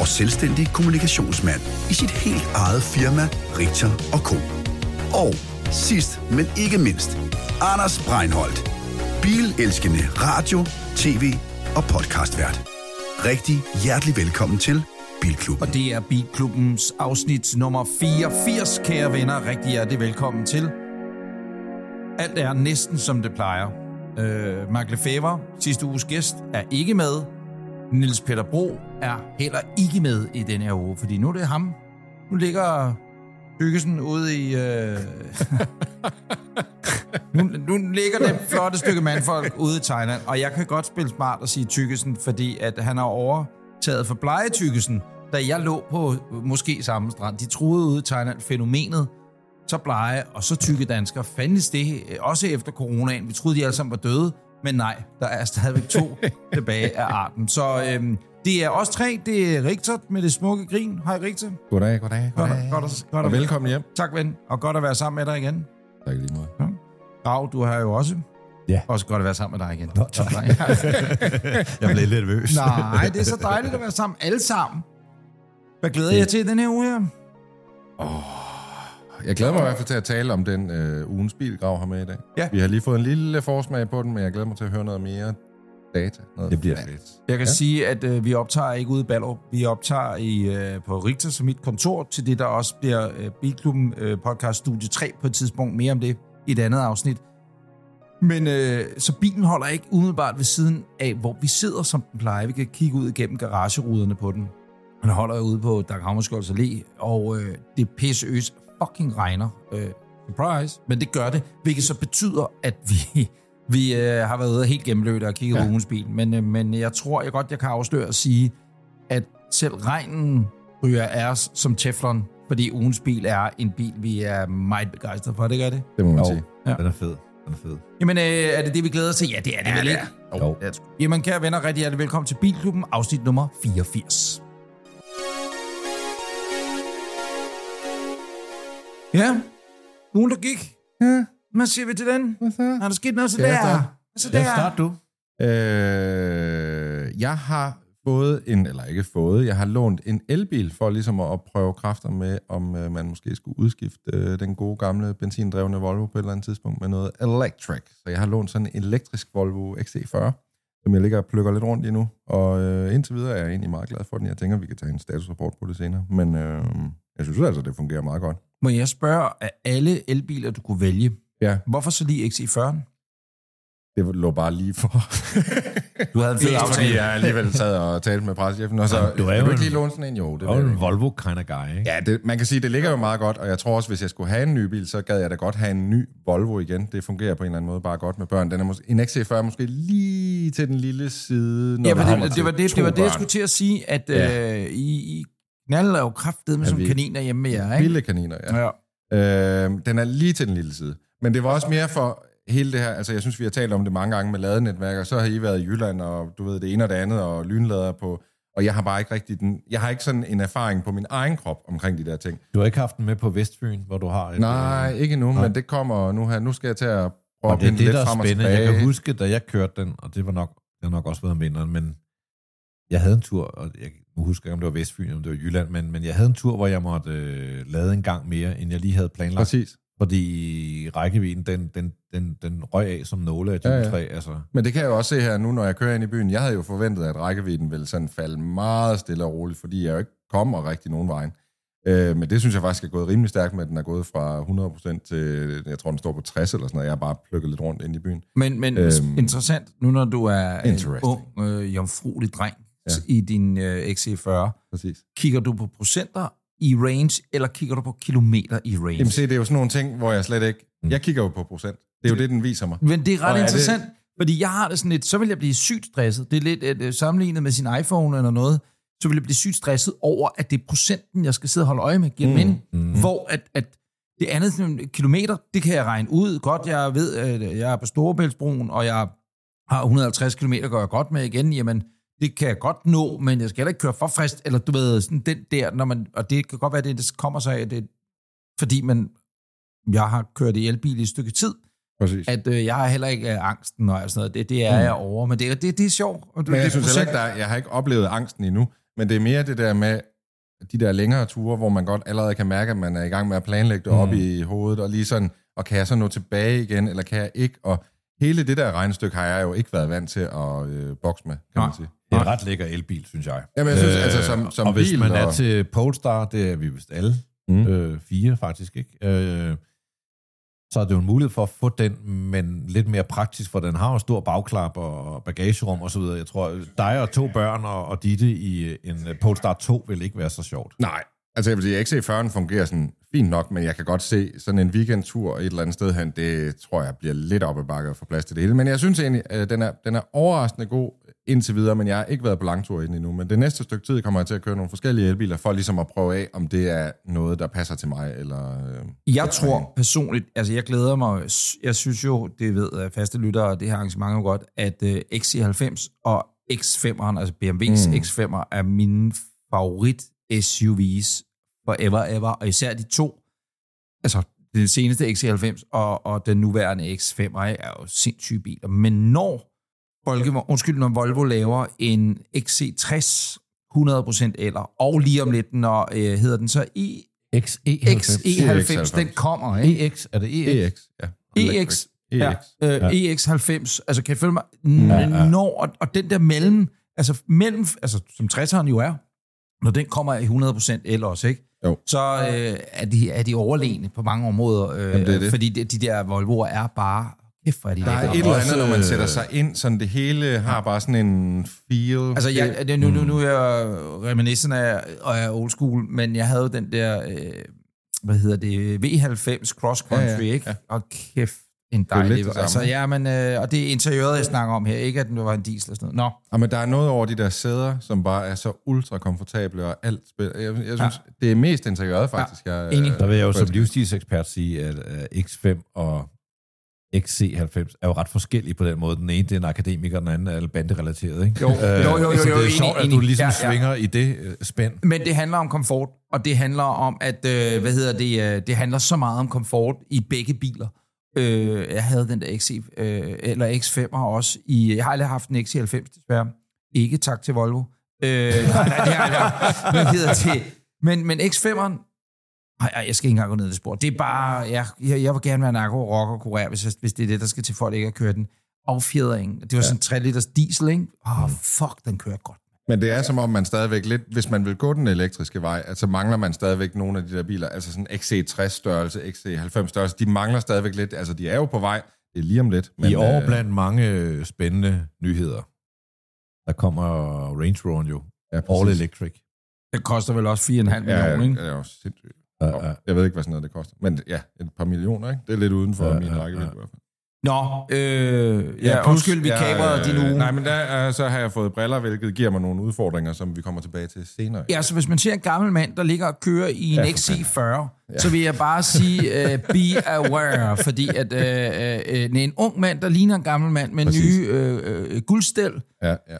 og selvstændig kommunikationsmand i sit helt eget firma Richter Co. Og sidst, men ikke mindst, Anders Breinholt, bilelskende radio, tv og podcastvært. Rigtig hjertelig velkommen til Bilklubben. Og det er Bilklubbens afsnit nummer 84, kære venner. Rigtig hjertelig velkommen til. Alt er næsten som det plejer. Øh, Mark Lefebvre, sidste uges gæst, er ikke med. Nils Peter Bro er heller ikke med i denne her uge, fordi nu er det ham. Nu ligger Byggesen ude i... Øh... nu, nu ligger det flotte stykke mandfolk ude i Thailand, og jeg kan godt spille smart og sige Tykkesen, fordi at han har overtaget for blege Tykkesen, da jeg lå på måske samme strand. De troede ude i Thailand fænomenet, så blege og så tykke danskere fandtes det øh, også efter coronaen. Vi troede, de alle sammen var døde, men nej, der er stadigvæk to tilbage af arten. Så øhm, det er os tre. Det er Richter med det smukke grin. Hej Richter. Goddag, goddag, Godt, goddag. godt, godt, godt Og velkommen hjem. Tak, ven. Og godt at være sammen med dig igen. Tak lige måde. Grav, du har jo også. Ja. Også godt at være sammen med dig igen. Nå, tak. Jeg blev lidt nervøs. Nej, det er så dejligt at være sammen. Alle sammen. Hvad glæder jeg til den her uge her? Jeg glæder mig i hvert fald til at tale om den øh, ugens bilgrav her med i dag. Ja. Vi har lige fået en lille forsmag på den, men jeg glæder mig til at høre noget mere data. Noget Det bliver fedt. Jeg kan ja. sige, at øh, vi optager ikke ude i Ballerup. Vi optager i, øh, på Richter som mit kontor til det, der også bliver øh, Bilklubben øh, podcast studie 3 på et tidspunkt. Mere om det i et andet afsnit. Men øh, så bilen holder ikke umiddelbart ved siden af, hvor vi sidder, som den plejer. Vi kan kigge ud igennem garageruderne på den. Den holder ude på Dag Havmarskjolds Allé, og øh, det pisseøs fucking regner. Øh, surprise. Men det gør det, hvilket så betyder, at vi, vi øh, har været helt gennemløbet og kigget ja. på ugens bil. Men, øh, men jeg tror jeg godt, jeg kan afsløre at sige, at selv regnen ryger af os som teflon, fordi ugens bil er en bil, vi er meget begejstrede for. Det gør det. Det må man Jo, sige. den er fed. Den er fed. Jamen, øh, er det det, vi glæder os til? Ja, det er det ja, vel ikke? Jo. Jamen, kære venner, rigtig hjertelig velkommen til Bilklubben, afsnit nummer 84. Ja, ugen der gik. Ja. Hvad siger vi til den? Hvad så? Har der sket noget til Ja, der? Hvad så Ja, der? start du. Øh, jeg har fået en, eller ikke fået, jeg har lånt en elbil for ligesom at prøve kræfter med, om øh, man måske skulle udskifte øh, den gode gamle benzindrevne Volvo på et eller andet tidspunkt med noget electric. Så jeg har lånt sådan en elektrisk Volvo XC40, som jeg ligger og plukker lidt rundt i nu. Og øh, indtil videre er jeg egentlig meget glad for den. Jeg tænker, vi kan tage en statusrapport på det senere. Men øh, jeg synes altså, det fungerer meget godt. Må jeg spørge, af alle elbiler, du kunne vælge, Ja, hvorfor så lige XC40'en? det lå bare lige for. Du havde en fed Mest fordi aftale. jeg alligevel sad og talte med pressechefen, og så, Jamen, du er vil jo ikke en- lige låne sådan en? Jo, det er vil jeg. en Volvo kind of guy, ikke? Ja, det, man kan sige, det ligger jo meget godt, og jeg tror også, hvis jeg skulle have en ny bil, så gad jeg da godt have en ny Volvo igen. Det fungerer på en eller anden måde bare godt med børn. Den er måske, en XC40 er måske lige til den lille side, når Ja, det, men kommer det, til det, var det, to det var det, jeg børn. skulle til at sige, at Ja. øh, I, I knaller jo kraftedet med Ja, som vi- kaniner hjemme med jer, ikke? Vilde kaniner, ja. Ja. Øh, den er lige til den lille side. Men det var også mere for hele det her, altså jeg synes, vi har talt om det mange gange med ladenetværker, så har I været i Jylland, og du ved det ene og det andet, og lynlader på, og jeg har bare ikke rigtig den, jeg har ikke sådan en erfaring på min egen krop omkring de der ting. Du har ikke haft den med på Vestfyn, hvor du har et... Nej, øh, ikke nu, nej. men det kommer nu her. Nu skal jeg til at prøve Og at det er lidt der er frem og spændende. tilbage. Jeg kan huske, da jeg kørte den, og det var nok, det har nok også været om vinteren, men jeg havde en tur, og jeg nu husker jeg, om det var Vestfyn, eller om det var Jylland, men, men jeg havde en tur, hvor jeg måtte øh, lade en gang mere, end jeg lige havde planlagt. Præcis. Fordi rækkevidden, den, den, den, den røg af som nåle af et Ja, ja. juletræ. Altså, Men det kan jeg jo også se her nu, når jeg kører ind i byen. Jeg havde jo forventet, at rækkevidden ville sådan falde meget stille og roligt, fordi jeg jo ikke kommer rigtig nogen vejen. Øh, men det synes jeg faktisk er gået rimelig stærkt med, at den er gået fra 100% til, jeg tror, den står på 60 eller sådan noget. Jeg har bare plukket lidt rundt ind i byen. Men, men Øhm, interessant, nu når du er en ung, øh, jomfruelig dreng Ja. i din øh, XC40, Præcis. kigger du på procenter i range, eller kigger du på kilometer i range? Jamen se, det er jo sådan nogle ting, hvor jeg slet ikke... Jeg kigger jo på procent. Det er jo det, den viser mig. Men det er ret Og er interessant, det... fordi jeg har det sådan lidt, så vil jeg blive sygt stresset. Det er lidt øh, sammenlignet med sin iPhone eller noget. så vil jeg blive sygt stresset over, at det er procenten, jeg skal sidde og holde øje med, giver mm. mening. Mm. Hvor at, at det andet kilometer, det kan jeg regne ud. Godt, jeg ved, at jeg er på Storebæltsbroen, og jeg har 150 km, går jeg godt med igen. Jamen, det kan jeg godt nå, men jeg skal heller ikke køre for frist, eller du ved, sådan den der, når man, og det kan godt være, det, det kommer sig af, det, fordi man, jeg har kørt i elbil i et stykke tid, Præcis. at øh, jeg har heller ikke øh, angsten og sådan noget. Det, det er mm. jeg over, men det, det, det er sjovt. Og det, Men jeg det, synes ikke, der, er- jeg har ikke oplevet angsten endnu, men det er mere det der med de der længere ture, hvor man godt allerede kan mærke, at man er i gang med at planlægge det mm. op i hovedet, og lige sådan, og kan jeg så nå tilbage igen, eller kan jeg ikke? Og hele det der regnestykke har jeg jo ikke været vant til at øh, bokse med, kan Nej. man sige. Det er en ret lækker elbil, synes jeg. Jamen, jeg synes, altså, som- som og hvis bil man er og- til Polestar, det er vi vist alle, Mm. øh, fire faktisk, ikke? Øh, så er det jo en mulighed for at få den, men lidt mere praktisk, for den har jo stor bagklap og bagagerum og så videre. Jeg tror, dig og to børn og, og Ditte i en øh, Polestar 2 vil ikke være så sjovt. Nej, altså jeg vil sige, XC40'en fungerer sådan fint nok, men jeg kan godt se sådan en weekendtur et eller andet sted hen, det tror jeg bliver lidt op ad bakke at få plads til det hele. Men jeg synes egentlig, at den er, den er overraskende god indtil videre, men jeg har ikke været på langtur i den endnu. Men det næste stykke tid kommer jeg til at køre nogle forskellige elbiler, for ligesom at prøve af, om det er noget, der passer til mig, eller... Øh, Jeg tror personligt, altså jeg glæder mig, jeg synes jo, det ved øh, faste lyttere, og det her arrangement jo godt, at uh, XC90 og X5'eren, altså BMW's mm. X5'er, er mine favorit SUVs forever ever, og især de to, altså den seneste XC90 og, og den nuværende X5'er er jo sindssyge biler, men når Volvo, undskyld, når Volvo laver en XC60 100% eller, og lige om lidt, når øh, hedder den så i XE90. XE90, den kommer, ikke? EX, er det EX? EX, ja. EX, ja, EX. øh, Ja. EX90, altså kan I følge mig? Ja, ja. Når, og, og den der mellem, altså mellem, altså som 60'eren jo er, når den kommer i 100% el også, ikke? Jo. Så øh, er, de, er de overlegne på mange områder, øh, Jamen, det er det. fordi de, de der Volvoer er bare, kæft hvor er de Der er et eller andet, når man øh, sætter sig ind, sådan det hele har bare sådan en feel. Altså, jeg, det, nu, nu, nu er jeg reminiscent af, og jeg er old school, men jeg havde den der, øh, hvad hedder det, V90 Cross Country, Ja, ja, ikke? ja. Og kæft, en jo dejlig... det Altså, ja, men, øh, og det er interiøret, jeg snakker om her, ikke at det var en diesel og sådan noget. Nå, Ja, men der er noget over de der sæder, som bare er så ultra komfortable, og alt spil. Jeg, jeg synes, ja. det er mest interiøret faktisk. Jeg, enig. øh, Der vil jeg jo som livsstilsekspert sige, at uh, X5 og XC90 er jo ret forskellige på den måde. Den ene det er en akademiker, den anden er banderelateret. Ikke? Jo, jo, jo, jo, så jo, det er enig, sjovt, at du ligesom Ja, ja. svinger i det uh, spænd. Men det handler om komfort, og det handler om, at, øh, hvad hedder det, øh, det handler så meget om komfort i begge biler. Øh, jeg havde den der XC, øh, eller X5'er også i, jeg har aldrig haft en XC90 desværre. Ikke tak til Volvo. Øh, nej, nej, det har jeg. Hvad hedder det? Men, men X5'eren, Nej, ej, jeg skal ikke engang gå ned i det spor. Det er bare, jeg, jeg, jeg vil gerne være narko-rocker kurer, hvis, jeg- hvis det er det, der skal til folk ikke at køre den. Affjedringen. Det var sådan en 3 liters diesel, ikke? Åh, oh, fuck, den kører godt. Men det er som om, man stadigvæk lidt, hvis man vil gå den elektriske vej, altså mangler man stadigvæk nogle af de der biler, altså sådan XC60 størrelse, XC90 størrelse, de mangler stadigvæk lidt, altså de er jo på vej, det er lige om lidt. Men, I år øh, blandt mange øh, spændende nyheder, der kommer Range Rover jo. ja, præcis. All Electric. Den koster vel også 4,5 Ja, millioner, ja, ikke? det er jo sindssygt. Ja, ja. Jeg ved ikke, hvad sådan noget det koster. Men ja, et par millioner, ikke? Det er lidt uden for Ja, ja, min ja, rækkevidde ja. i hvert fald. Nå, øh, ja, ja undskyld, vi kaber din uge. Nej, men der, øh, så har jeg fået briller, hvilket giver mig nogle udfordringer, som vi kommer tilbage til senere. Ja, så hvis man ser en gammel mand, der ligger og kører i en Ja, for XC40, ja. så vil jeg bare sige, uh, be aware, fordi at uh, uh, uh, en ung mand, der ligner en gammel mand med Præcis. nye uh, uh, guldstel, Ja, ja, ja.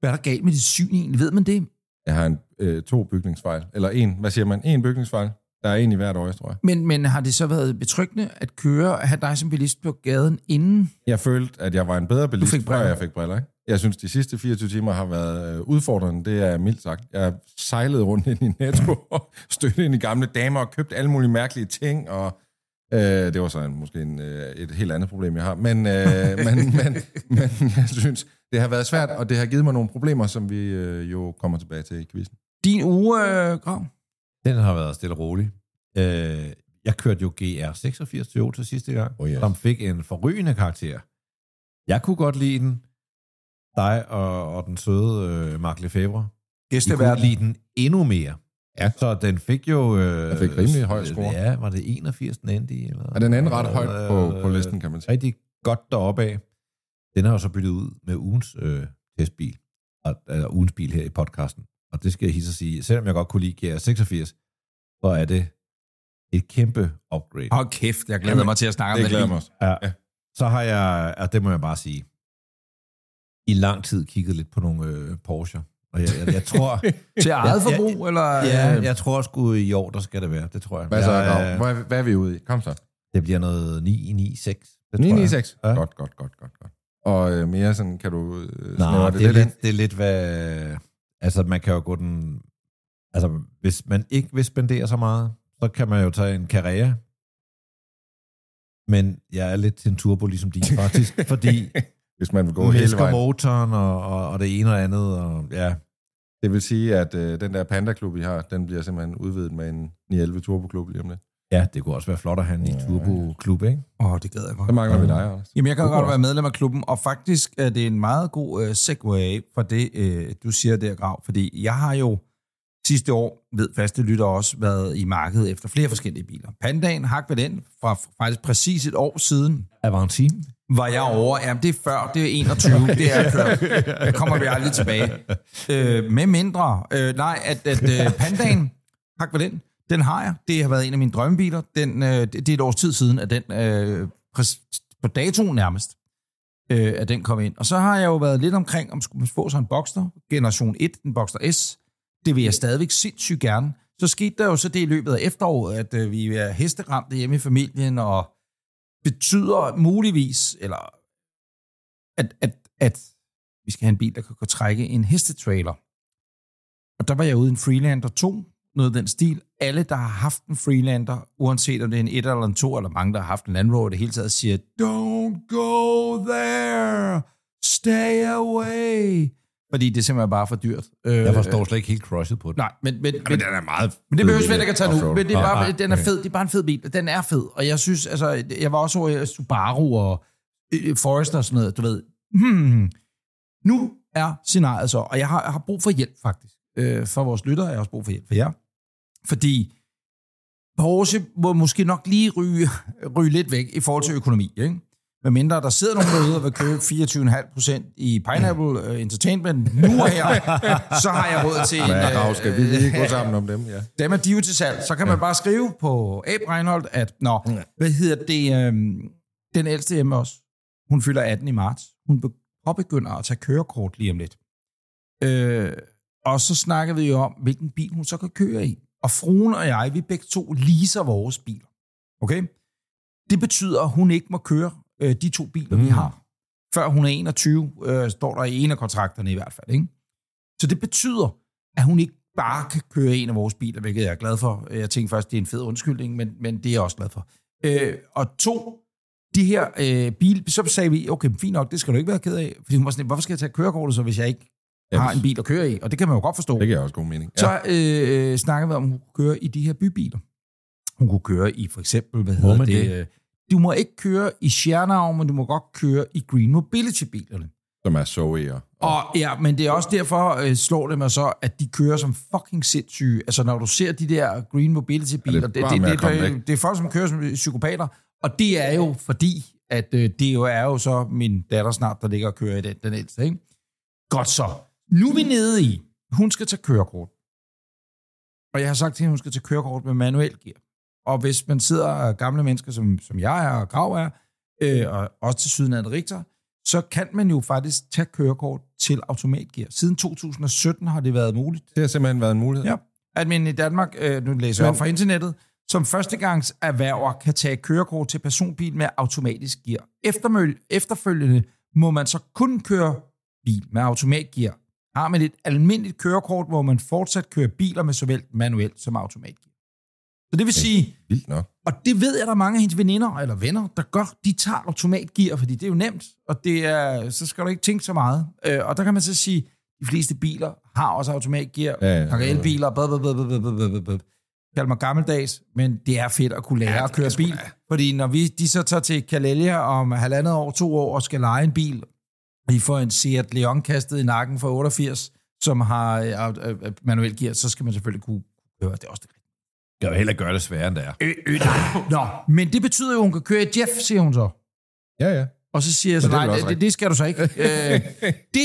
hvad er der galt med dit syn egentlig? Ved man det? Jeg har en, øh, to bygningsfejl. Eller en, hvad siger man? En bygningsfejl. Der er en i hvert øje, tror jeg. Men, men har det så været betryggende at køre, at have dig som bilist på gaden inden? Jeg følte, at jeg var en bedre bilist, fik før jeg fik briller. Ikke? Jeg synes, de sidste 24 timer har været øh, udfordrende. Det er mildt sagt. Jeg sejlede rundt ind i Netto og stødte ind i gamle damer og købte alle mulige mærkelige ting. Og, øh, det var så en, måske en, øh, et helt andet problem, jeg har. Men, øh, men, men, men jeg synes, det har været svært, og det har givet mig nogle problemer, som vi øh, jo kommer tilbage til i quizzen. Din uge, øh, Grav? Den har været stille og rolig. Øh, jeg kørte jo GR 86 Toyota sidste gang, Oh, yes. som fik en forrygende karakter. Jeg kunne godt lide den. Dig og, og den søde øh, Mark Lefebvre. Jeg kunne lide den endnu mere. Ja. Så den fik jo... Øh, Den fik rimelig høj score. Ja, var det 81, den endte i? Eller? Og den anden ret højt på, på listen, kan man sige. Rigtig godt deroppe af. Den har jo så byttet ud med ugens øh, testbil. Og, eller ugens bil her i podcasten. Og det skal jeg hisse at sige, selvom jeg godt kunne lide Gear 86, så er det et kæmpe upgrade. Hold kæft, jeg glæder mig til at snakke om Det den glæder mig også. Ja. Ja. Så har jeg, og det må jeg bare sige, i lang tid kigget lidt på nogle øh, Porsche. Og jeg, jeg, jeg tror, Til eget forbrug, eller? ja, øh, jeg tror sgu i år, der skal det være. Det tror jeg. Hvad så, jeg, Grav? Hvad, hvad er vi ude i? Kom så. Det bliver noget 996. Det tror jeg. 996? Ja. Godt, godt, godt, godt, godt. Og øh, mere sådan, kan du øh, Nej, det, det, er lidt ind? lidt, det er lidt, hvad... Altså, man kan jo gå den... Altså, hvis man ikke vil spendere så meget, så kan man jo tage en Carrera. Men jeg er lidt til en turbo, ligesom din, faktisk. fordi Hvis man vil gå hele vejen. motoren og, og, og det ene og andet, og ja, Det vil sige, at øh, den der Panda-klub, vi har, den bliver simpelthen udvidet med en 911 Turbo-klub lige om lidt. Ja, det kunne også være flot at have en i turbo-klub, ikke? Åh, oh, det gad jeg godt. Så mangler vi dig, Anders. Jamen, jeg kan godt være medlem af klubben, og faktisk er det en meget god uh, segue for det, uh, du siger der, Grav, fordi jeg har jo sidste år, ved faste lytter også, været i markedet efter flere forskellige biler. Pandaen, hak ved den, fra faktisk præcis et år siden, Avanti. var jeg over. Jamen, det er før, det er 21, det er kørt. Der kommer vi aldrig tilbage. Øh, med mindre, øh, nej, at, at øh, Pandaen, hak ved den, den har jeg. Det har været en af mine drømmebiler. Den, øh, det, det er et års tid siden, at den øh, på datoen nærmest, øh, at den kom ind. Og så har jeg jo været lidt omkring, om skulle man få sådan en Boxster, generation 1, en Boxster S. Det vil jeg stadigvæk sindssygt gerne. Så skete der jo så det i løbet af efteråret, at øh, vi er hesteramte hjemme i familien, og betyder muligvis, eller at, at, at vi skal have en bil, der kan kan trække en hestetrailer. Og der var jeg ude i en Freelander 2, noget af den stil. Alle, der har haft en Freelander, uanset om det er en 1 eller en 2, eller mange, der har haft en Land Rover det hele taget, siger, don't go there, stay away. Fordi det er simpelthen bare for dyrt. Øh, Jeg forstår slet ikke helt crushet på det. Nej, men, men, men, den er meget... men det behøver slet ikke at tage nu. Men det er bare, nej, den er okay. fed. Det er bare en fed bil. Den er fed. Og jeg synes, altså, jeg var også over Subaru og øh, Forester og sådan noget, du ved. Hmm. Nu er scenariet så, og jeg har, jeg har brug for hjælp faktisk. Øh, for vores lyttere har jeg også brug for hjælp for jer. Fordi Porsche må måske nok lige ryge, ryge lidt væk i forhold til økonomi, ikke? Med mindre der sidder nogen derude og vil købe 24,5% i Pineapple uh, Entertainment nu og her, så har jeg råd til en... Hvad, øh, skal vi lige gå sammen om dem? Ja. dem er de jo til salg. Så kan man bare skrive på Abe Reinholdt, at nå, hvad hedder det, øhm, den ældste hjemme også, hun fylder 18 i marts. Hun be- påbegynder at tage kørekort lige om lidt. Øh, og så snakker vi jo om, hvilken bil hun så kan køre i. Og fruen og jeg, vi begge to leaser vores biler. Okay? Det betyder, at hun ikke må køre øh, de to biler, mm. vi har. Før hun er 21, øh, står der i en af kontrakterne i hvert fald. Ikke? Så det betyder, at hun ikke bare kan køre en af vores biler, hvilket jeg er glad for. Jeg tænkte først, det er en fed undskyldning, men, men det er jeg også glad for. Øh, og to, de her øh, bil, så sagde vi, okay, fint nok, det skal du ikke være ked af. Fordi hun var sådan, hvorfor skal jeg tage kørekortet så, hvis jeg ikke Ja, har en bil at køre i? Og det kan man jo godt forstå. Det giver også god mening. Ja. Så øh, snakkede vi om, at hun kunne køre i de her bybiler. Hun kunne køre i for eksempel, hvad hedder det? det? øh, Du må ikke køre i Schernau, men du må godt køre i Green Mobility-bilerne. Som er Zoe'er. Og ja, men det er også derfor, øh, slår det mig så, at de kører som fucking sindssyge. Altså, når du ser de der Green Mobility-biler, Ja, det, det er det, det, det, det, det er folk, som kører som psykopater. Og det er jo fordi, at øh, det jo er jo så min datter snart, der ligger og kører i den, den ældste. Ikke? Godt så. Nu er vi nede i, hun skal tage kørekort. Og jeg har sagt til hende, hun skal tage kørekort med manuel gear. Og hvis man sidder gamle mennesker, som, som jeg er og Grav er, øh, og også til syden af en Richter, så kan man jo faktisk tage kørekort til automatgear. Siden 2017 har det været muligt. Det har simpelthen været en mulighed. Ja. At man i Danmark, øh, nu læser jeg op fra internettet, som førstegangs erhverver kan tage kørekort til personbil med automatisk gear. Eftermøl, efterfølgende må man så kun køre bil med automatgear. Har man et almindeligt kørekort, hvor man fortsat kører biler med såvel manuelt som automatgear. Så det vil sige, Vildt nok. og det ved jeg, der er mange af hendes veninder eller venner, der gør. De tager automatgear, fordi det er jo nemt, og det er, så skal du ikke tænke så meget. Øh, og der kan man så sige, de fleste biler har også automatgear. Ja, ja, Ja, elbiler, blah, blah, blah, blah. Kald mig gammeldags, men det er fedt at kunne lære Ja, at køre bil. Fordi når vi, de så tager til Kalelia om halvandet år, to år, og skal lege en bil, I får en Seat Leon kastet i nakken for 88, som har øh, øh, øh, manuel gear, så skal man selvfølgelig kunne køre. Det er også det Jeg vil heller gøre det sværere, end det er. Øh, øh, nej. Nå, men det betyder jo, at hun kan køre i Jeff, siger hun så. Ja, ja. Og så siger jeg så, nej, det, det, det skal du så ikke. øh, det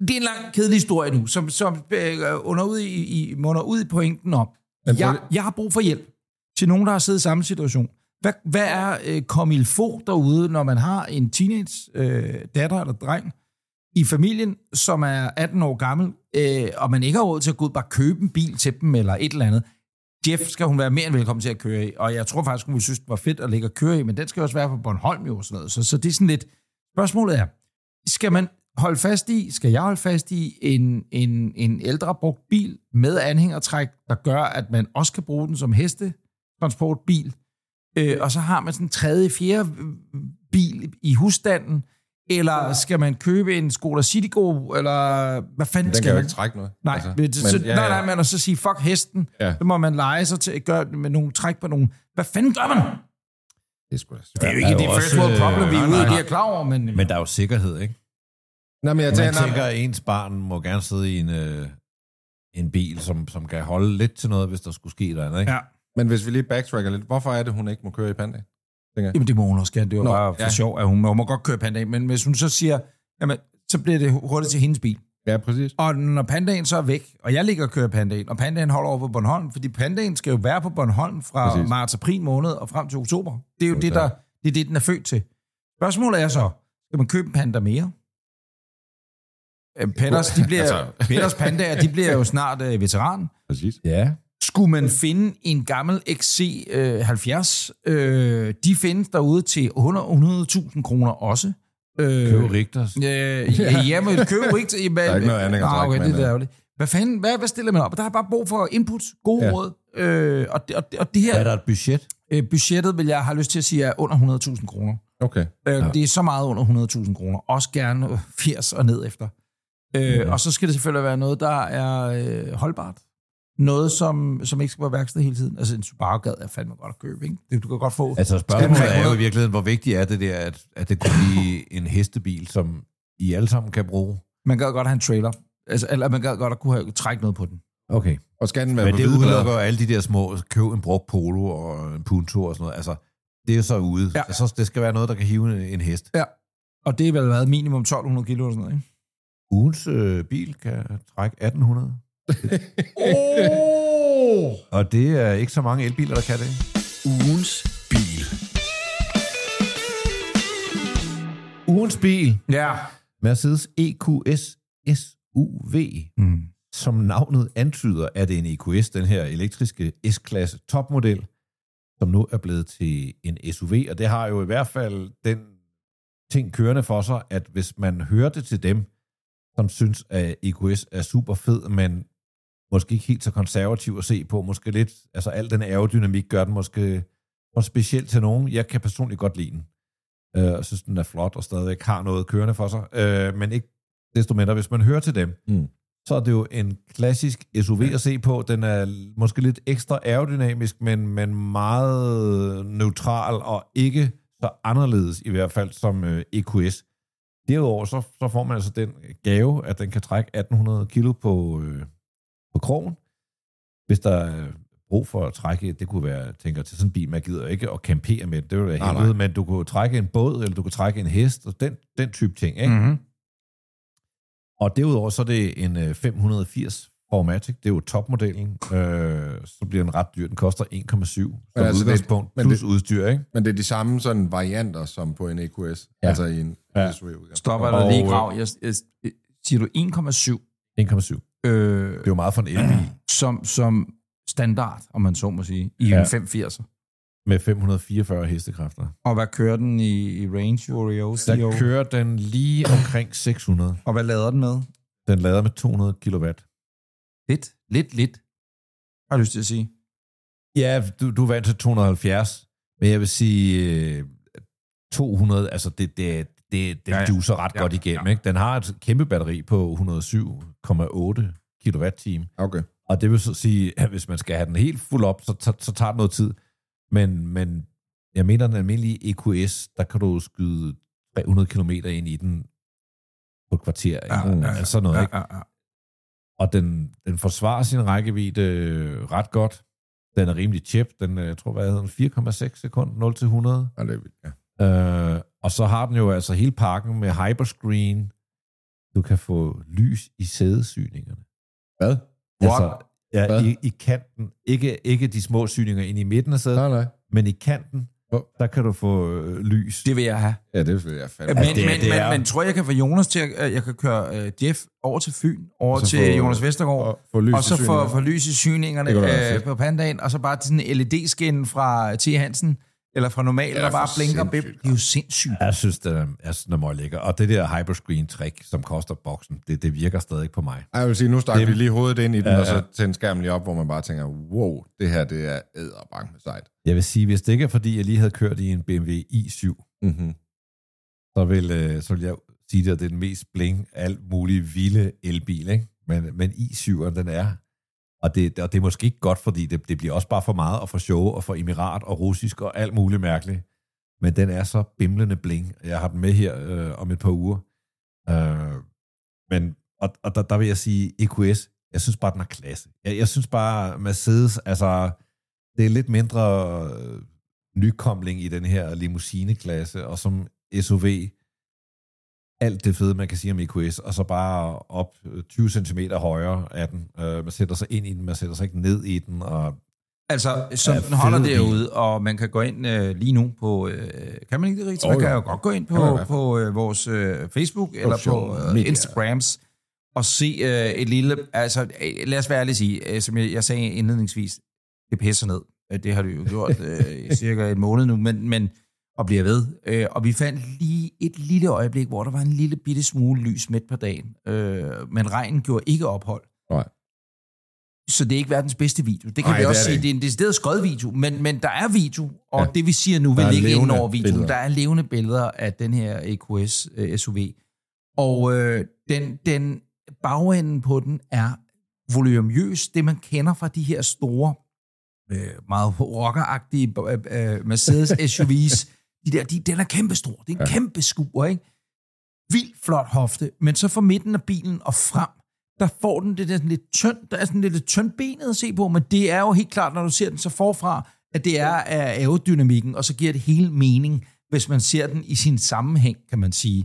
det er en lang, kedelig historie nu, som, som øh, under ud i, i, munder ud i pointen om, jeg, jeg har brug for hjælp til nogen, der har siddet i samme situation. Hvad, hvad er øh, få derude, når man har en teenage øh, datter eller dreng i familien, som er 18 år gammel, øh, og man ikke har råd til at gå ud og bare købe en bil til dem eller et eller andet. Jeff skal hun være mere end velkommen til at køre i, og jeg tror faktisk, hun ville synes, det var fedt at ligge og køre i, men den skal også være på Bornholm jo og sådan noget. Så, så det er sådan lidt... Spørgsmålet er, skal man holde fast i, skal jeg holde fast i en, en, en ældre brugt bil med anhængertræk, der gør, at man også kan bruge den som hestetransportbil, øh, og så har man sådan en tredje, fjerde øh, bil i husstanden, eller skal man købe en Skoda Citigo, eller hvad fanden Den skal kan jo man? ikke trække noget. Nej, Altså, men, så, ja, nej, ja. nej, men og så sige, fuck hesten, Ja. så må man lege sig til at gøre det med nogle træk på nogle... Hvad fanden gør man? Det er sgu da Det er jo ikke det first world øh, problem, vi er nej, ude i, nej. det er jeg klar over, men... Men der er jo sikkerhed, ikke? Nej, men jeg Man tænker, tænker, at ens barn må gerne sidde i en, øh, en bil, som, som kan holde lidt til noget, hvis der skulle ske der, ikke? Ja. men hvis vi lige backtracker lidt, hvorfor er det, hun ikke må køre i Panda? Jamen, det må hun også gerne. Det var Nå, bare for ja. sjov, at hun, hun må godt køre pandaen. Men hvis hun så siger, jamen, så bliver det hurtigt til hendes bil. Ja, præcis. Og når pandaen så er væk, og jeg ligger og kører pandaen, og pandaen holder over på Bornholm, fordi pandaen skal jo være på Bornholm fra Præcis. marts-april måned og frem til oktober. Det er jo Jo, det, der, det, er det, den er født til. Spørgsmålet er så, skal man købe en panda mere? Øh, Petters, de bliver, Altså. Petters pandaer, de bliver jo snart øh, veteran. Præcis. Ja. Skulle man finde en gammel XC70, øh, de findes derude til 100.000 kroner også. Øh, Køb Rigters. Øh, ja, ja, men køb ikke... Der er ikke noget andet at ah, okay, det er ærgerligt. Hvad fanden, hvad, hvad stiller man op? Der er bare brug for input, gode Ja. ja. råd. Øh, og, det, og, det, og det Er her der et budget? øh, budgettet, vil jeg have lyst til at sige, er under 100.000 kroner. Okay. Øh, ja. Det er så meget under 100.000 kroner. Også gerne øh, 80 og ned efter. Øh, Mhm. Og så skal det selvfølgelig være noget, der er øh, holdbart. Noget, som, som ikke skal være værksted hele tiden. Altså en Subaru gad er fandme godt at købe, ikke? Det, du kan godt få. Altså spørgsmålet er jo i virkeligheden, hvor vigtigt er det der, at, at det kunne blive en hestebil, som I alle sammen kan bruge? Man gad godt have en trailer. Altså, eller man gad godt at kunne have, trække noget på den. Okay. Og skal den være Men på det udelukker alle de der små, køb en brugt polo og en punto og sådan noget. Altså, det er jo så ude. Ja. Ja. Så det skal være noget, der kan hive en, en hest. Og det er vel været minimum 1200 kilo eller sådan noget, ikke? Ugens øh, bil kan trække 1800. Oh! Og det er ikke så mange elbiler, der kan det. Ugens bil. Ugens bil. Ja. Mercedes EQS SUV. Mm. Som navnet antyder, er det en EQS, den her elektriske S-klasse topmodel, som nu er blevet til en SUV, og det har jo i hvert fald den ting kørende for sig, at hvis man hørte til dem, som synes, at EQS er super fed, men måske ikke helt så konservativ at se på, måske lidt, altså al den aerodynamik gør den måske for specielt til nogen. Jeg kan personligt godt lide den. Øh, jeg synes, den er flot og stadigvæk har noget kørende for sig, øh, men ikke desto mindre, hvis man hører til dem, Mm. så er det jo en klassisk SUV at se på. Den er måske lidt ekstra aerodynamisk, men, men meget neutral og ikke så anderledes i hvert fald som øh, EQS. Derudover så, så får man altså den gave, at den kan trække 1800 kilo på, øh, på krogen. Hvis der er brug for at trække, det kunne være, jeg tænker til sådan en bil, man gider ikke at campere med, det vil være helvede, men du kunne trække en båd, eller du kunne trække en hest, og den, den type ting, ikke? Mm-hmm. Og derudover så er det en øh, 580 Formatic, det er jo topmodellen, øh, så bliver den ret dyr, den koster 1,7 som altså, det- udgangspunkt, men plus det- udstyr, ikke? Men det er de samme sådan varianter som på en EQS. Ja. Altså i en Ja. SUV-udgave. Stopper der lige øh, grav. Jeg, jeg, jeg, siger du 1,7 1,7. Øh, Det er jo meget for en elbil som, som standard, om man så må sige, i Ja. en 580'er. med 544 hestekræfter. Og hvad kører den i, i range, Oreo? Der kører den lige omkring 600. Og hvad lader den med? Den lader med 200 kW. Lidt, lidt, lidt. Har jeg lyst til at sige. Ja, du, du er vant til 270, men jeg vil sige øh, 200, altså det, det, det, den Ja, ja, ja. ja. juicer ret Ja, ja, godt igennem. ja. Ikke? Den har et kæmpe batteri på 107,8 kWh. Okay. Og det vil så sige, at hvis man skal have den helt fuld op, så, så, så tager det noget tid. Men, men jeg mener, den almindelige EQS, der kan du skyde 300 km ind i den på et kvarter. Ikke? Ja, ja, ja. Altså noget, ikke? Ja, ja, ja. Og den, den forsvarer sin rækkevidde ret godt. Den er rimelig chip. Den, øh, jeg tror, hvad hedder den? 4,6 sekund, 0 til 100. Ja, det er vildt, ja. Øh, og så har den jo altså hele pakken med hyperscreen, du kan få lys i sædesyningerne. Hvad? Altså, ja, Hvad? i, i kanten. Ikke, ikke de små syninger ind i midten af sædet, Nej, nej. men i kanten, der kan du få øh, lys. Det vil jeg have. Ja, det vil jeg fandme. Men, Altså, det men, det men, er- men tror jeg, jeg kan få Jonas til, at jeg kan køre uh, Jeff over til Fyn, over til få- Jonas Vestergaard, og få lys og så få, få lys i syningerne øh, fedt. på pandaen, og så bare sådan en LED-skin fra T. Hansen, eller fra Normal, Ja, der bare blinker. Bip. Det er jo sindssygt. Jeg synes, det er, jeg synes, det er meget lækker. Og det der hyperscreen-trick, som koster boksen, det, det virker stadig på mig. Jeg vil sige, nu stak Det- vi lige hovedet ind i den, Ja, og så tændte skærmen lige op, hvor man bare tænker, wow, det her, det er æderbank med sejt. Jeg vil sige, hvis det ikke er, fordi jeg lige havde kørt i en BMW i7, Mm-hmm. så vil, øh, så vil jeg sige, at det er den mest bling, alt muligt vilde elbil. Ikke? Men, men i7'eren, den er... Og det, og det er måske ikke godt, fordi det, det bliver også bare for meget at få show og for emirat og russisk og alt muligt mærkeligt. Men den er så bimlende bling. Jeg har den med her øh, om et par uger. Øh, men, og, og der, der vil jeg sige, EQS, jeg synes bare, den er klasse. Jeg, jeg synes bare, Mercedes, altså, det er lidt mindre øh, nykomling i den her limousineklasse, og som SUV, alt det fede, man kan sige om EQS, og så bare op øh, 20 cm højere af den. Øh, man sætter sig ind i den, man sætter sig ikke ned i den, og Altså, som den holder derude, og man kan gå ind øh, lige nu på... Øh, kan man ikke det rigtigt? Oh, Man kan jo godt gå ind på, på øh, vores øh, Facebook eller på øh, media. Instagrams og se øh, et lille... Altså, øh, lad os være ærlig at sige, øh, som jeg, jeg sagde indledningsvis, det pisser ned. Øh, Det har det jo gjort øh, i cirka et måned nu, men, men og bliver ved. Øh, og vi fandt lige et lille øjeblik, hvor der var en lille bitte smule lys midt på dagen. Øh, men regnen gjorde ikke ophold. Nej. Så det er ikke verdens bedste video. Det kan Nej, vi det også det sige. Det er en decideret skød video, men, men der er video, og Ja. det vi siger nu vil Der er ligge ind over videoen. billeder. Der er levende billeder af den her EQS uh, SUV. Og øh, den, den bagenden på den er volumøs. Det man kender fra de her store, øh, meget rockeragtige øh, øh, Mercedes SUVs, de der, de, den er kæmpestor. Det er en Ja. kæmpe skur, ikke? Vildt flot hofte, men så fra midten af bilen og frem, der får den det der sådan lidt tynd, der er sådan lidt tynd benet at se på, men det er jo helt klart, når du ser den så forfra, at det er af aerodynamikken, og så giver det hele mening, hvis man ser den i sin sammenhæng, kan man sige.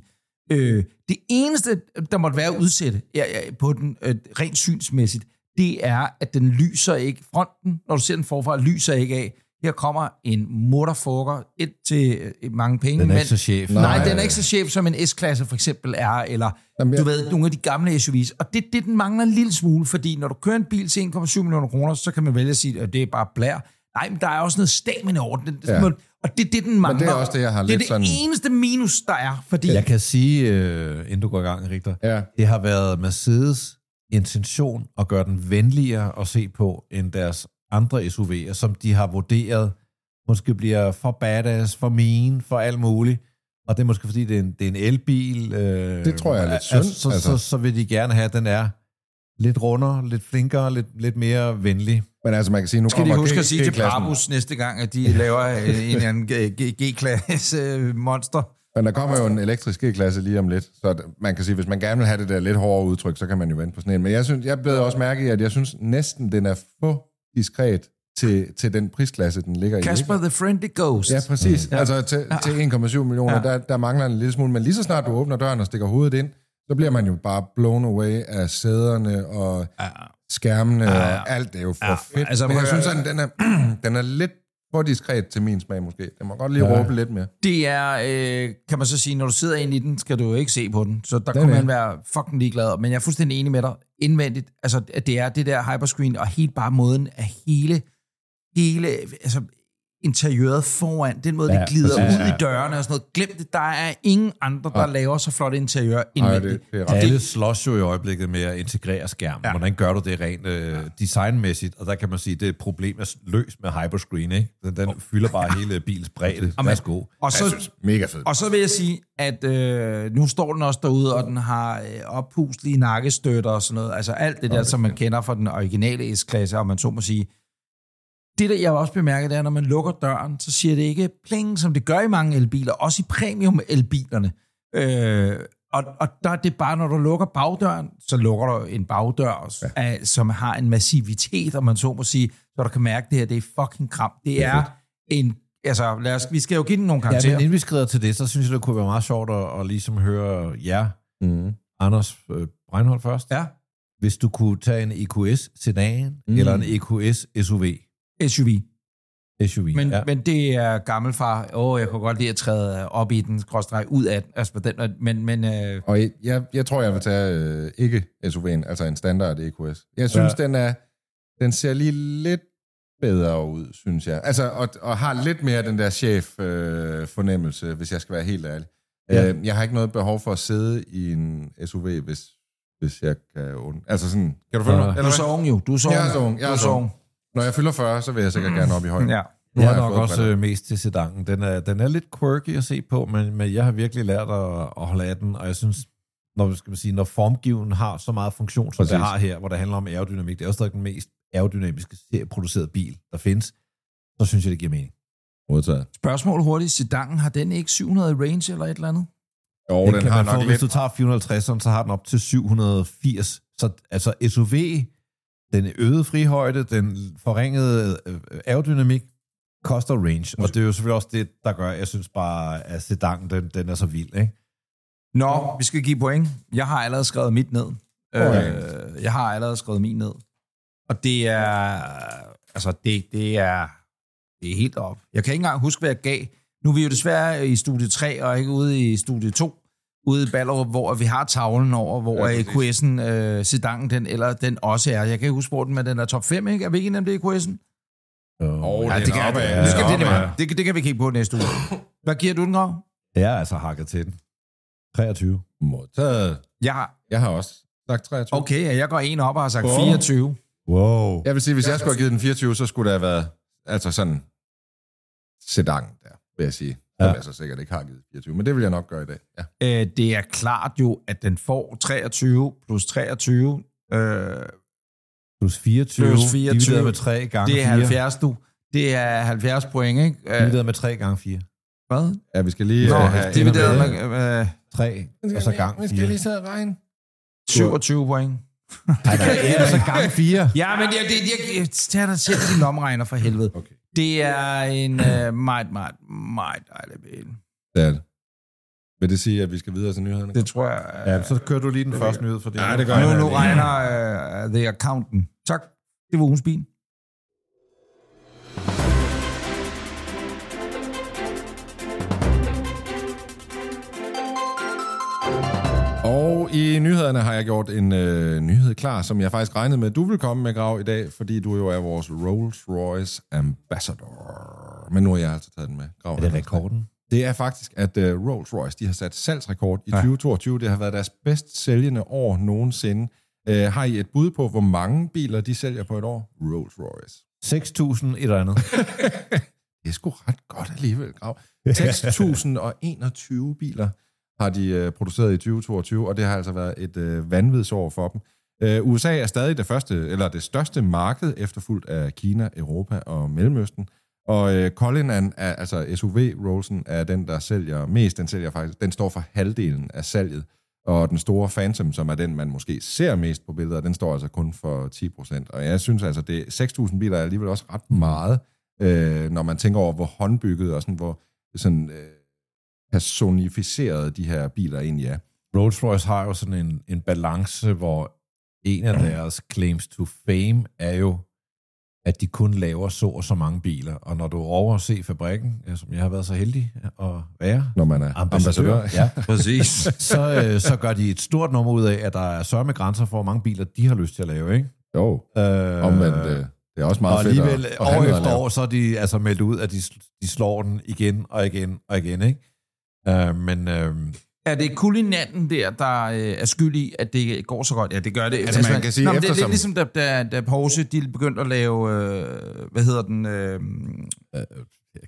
Øh, det eneste, der måtte være udsætte ja, ja, på den øh, rent synsmæssigt, det er, at den lyser ikke. Fronten, når du ser den forfra, lyser ikke af. Her kommer en motorfucker, et til øh, mange penge. den er men, ikke så chef. Nej, Nej. den er ikke så chef, som en S-klasse for eksempel er, eller Jamen, jeg- du ved, nogle af de gamle SUV's. Og det, det den mangler en lille smule, fordi når du kører en bil til 1,7 millioner kroner, så kan man vælge at sige, at det er bare blær. Nej, men der er også noget stamina over den. Ja. Og det er det, den mangler. det er også det, jeg har Det er lidt det sådan- eneste minus, der er, fordi... Jeg kan sige, øh, inden du går i gang, Rigter, Ja. det har været Mercedes intention at gøre den venligere at se på end deres andre SUV'er, som de har vurderet måske bliver for badass, for mean, for alt muligt. Og det er måske fordi, det er en, det er en elbil. Øh, Det tror jeg er lidt synd, Altså, så, altså. så, så vil de gerne have, at den er lidt rundere, lidt flinkere, lidt, lidt mere venlig. Men altså, man kan sige, nu Skal de huske G- at sige til. Brabus næste gang, at de laver øh, en eller anden G-klasse øh, monster? Men der kommer jo en elektrisk G-klasse lige om lidt, så man kan sige, hvis man gerne vil have det der lidt hårdere udtryk, så kan man jo vente på sådan en. Men jeg, synes, jeg blev også mærke i, at jeg synes næsten, den er for diskret til, til den prisklasse, den ligger i. Kasper the Friendly Ghost. Ja, præcis. Mm. Altså til, til 1,7 millioner, Ja. der, der mangler en lille smule. Men lige så snart du åbner døren og stikker hovedet ind, så bliver man jo bare blown away af sæderne og skærmene Ja, ja. og alt. Det er jo for Ja, fedt. altså, Men jeg synes, at den er, den er lidt for diskret til min smag måske. Den må godt lige Ja. råbe lidt mere. Det er, øh, kan man så sige, når du sidder inde i den, skal du jo ikke se på den. Så der Det er kunne det. man være fucking ligeglad. Men jeg er fuldstændig enig med dig. Indvendigt, altså at det er det der hyperscreen, og helt bare måden af hele, hele, altså interiøret foran, den måde, ja, Ja, det glider præcis. ud i dørene og sådan noget. Glem det, der er ingen andre, der Ja. laver så flot interiør indvendigt. det, det er Og ret. Alle slås jo i øjeblikket med at integrere skærmen. Ja. Ja. Hvordan gør du det rent øh, designmæssigt? Og der kan man sige, at det er et problem er løst med hyperscreen. Ikke? Den, den fylder bare hele bilens bredde. Amen. Værsgo. Og så, synes, mega fedt. Og så vil jeg sige, at øh, nu står den også derude, og den har øh, oppuslige nakkestøtter og sådan noget. Altså alt det der, som man kender fra den originale S-klasse, om man så må sige. Det, der jeg også bemærker, det er, når man lukker døren, så siger det ikke pling, som det gør i mange elbiler, også i premium-elbilerne. Øh, og, og der er det bare, når du lukker bagdøren, så lukker du en bagdør, ja. af, som har en massivitet, om man så må sige, så du kan mærke, det her, det er fucking kram. Det, det er, er en... Altså, lad os, vi skal jo give den nogle Ja, karakterer. men inden vi skrider til det, så synes jeg, det kunne være meget sjovt at, at ligesom høre jer Mm. Anders øh, Breinholt først. Ja. Hvis du kunne tage en EQS sedan mm. eller en EQS SUV. SUV. SUV, Men, ja. ja. men det er gammelfar. Åh, oh, jeg kunne godt lide at træde op i den, skråstreg ud af den. Altså på den, men, men øh, Og jeg, jeg, jeg tror, jeg vil tage øh, ikke SUV'en, altså en standard EQS. Jeg synes, ja. den er den ser lige lidt bedre ud, synes jeg. Altså, og, og har lidt mere den der chef-fornemmelse, øh, hvis jeg skal være helt ærlig. Ja. Øh, jeg har ikke noget behov for at sidde i en SUV, hvis, hvis jeg kan... Und... Altså sådan, kan du følge mig? du er så ung jo. Du er så Jeg er ung. så ung, jeg er så ung. Når jeg fylder 40, så vil jeg sikkert gerne op i højden. Ja. Nu Jeg har er nok også briller. øh, mest til sedangen. Den er, den er lidt quirky at se på, men, men jeg har virkelig lært at, at holde af den, og jeg synes, når, skal man sige, når formgiven har så meget funktion, som det Præcis. har her, hvor det handler om aerodynamik, det er jo stadig den mest aerodynamiske serieproducerede bil, der findes, så synes jeg, det giver mening. Modtaget. Spørgsmål hurtigt. Sedangen, har den ikke 700 i range eller et eller andet? Jo, Den den kan har man nok få, lidt... Hvis du tager 450'eren, så har den op til 780. Så altså SUV, den øgede frihøjde, den forringede øh, aerodynamik, koster range. Og det er jo selvfølgelig også det, der gør, jeg synes bare, at sedan, den, den er så vild, ikke? Nå, vi skal give point. Jeg har allerede skrevet mit ned. Okay. Øh, jeg har allerede skrevet min ned. Og det er... Altså, det, det er... Det er helt op. Jeg kan ikke engang huske, hvad jeg gav. Nu er vi jo desværre i studie 3, og ikke ude i studie 2, ude i Ballerup, hvor vi har tavlen over, hvor Ja. EQS'en, øh, sedangen, den, eller den også er. Jeg kan ikke huske, hvor den, men den er top 5, ikke? Er vi ikke om det, EQS'en? Oh, Ja, det, det kan, op, det, ja, det, skal, det, det, det, det kan vi kigge på næste uge. Hvad giver du den, Grav? Jeg er altså hakket til den. 23. Modtaget. Jeg har... Jeg har også sagt 23. Okay, jeg går en op og har sagt Åh. 24. Wow. Jeg vil sige, hvis jeg skulle have givet den 24, så skulle det have været altså sådan sedan der, vil jeg sige. Som Ja. jeg så sikkert ikke har givet 24, men det vil jeg nok gøre i dag. Ja. Øh, det er klart jo, at den får 23 plus 23. Øh, Plus 24, Plus 24. divideret med 3 gange det er 4. 70, du. Det er 70 point, ikke? Øh, Divideret med 3 gange 4. hvad? ja, vi skal lige Nå, øh, have divideret med øh, 3, og så gang Vi skal 4. lige sidde og regne. 27 point. Nej, nej, ja, så gang 4. Ja, men jeg, det, jeg, jeg tager dig selv din lomregner for helvede. Okay. Det er en øh, meget, meget, meget dejlig bil. Det er det. Vil det sige, at vi skal videre til nyhederne? Det tror jeg... Ja, så kører du lige den første nyhed for det. Ja, det gør jeg. nu, nu regner uh, The Accountant. Tak. Det var ugens bil. Og i nyhederne har jeg gjort en øh, nyhed klar, som jeg faktisk regnede med, at du vil komme med, Grav, i dag, fordi du jo er vores Rolls-Royce Ambassador. Men nu har jeg altså taget den med. Grav, Er det rekorden? Det er faktisk, at uh, Rolls-Royce de har sat salgsrekord i Ja. 2022. Det har været deres bedst sælgende år nogensinde. Uh, har I et bud på, hvor mange biler de sælger på et år? Rolls-Royce. 6.000 et eller andet. Det er sgu ret godt alligevel, Grav. 6.021 biler har de øh, produceret i 2022, og det har altså været et øh, vanvidsår for dem. Øh, uh, USA er stadig det første, eller det største marked, efterfulgt af Kina, Europa og Mellemøsten. Og øh, Colin, er, altså SUV Rollsen, er den, der sælger mest. Den sælger faktisk, den står for halvdelen af salget. Og den store Phantom, som er den, man måske ser mest på billeder, den står altså kun for 10 procent. Og jeg synes altså, det 6.000 biler er alligevel også ret meget, øh, når man tænker over, hvor håndbygget og sådan, hvor sådan, øh, personificeret de her biler egentlig er. Rolls-Royce har jo sådan en, en balance, hvor en af deres claims to fame er jo, at de kun laver så og så mange biler. Og når du overser fabrikken, ja, som jeg har været så heldig at være, Når man er ambassadør. ambassadør, ja, Præcis. så, øh, så gør de et stort nummer ud af, at der er sørme grænser for, hvor mange biler de har lyst til at lave. Ikke? Jo, Øh, omvendt, øh, det er også meget og fedt alligevel, at, at år at efter år, så er de altså meldt ud, at de, de slår den igen og igen og igen. Ikke? Øh, men øh, Er det kulinaten der, der øh, er skyld i, at det går så godt? Ja, det gør det. Altså, man kan sige, Nå, men det, er eftersom- ligesom, da, da, da Porsche de begyndte at lave, øh, hvad hedder den, øh,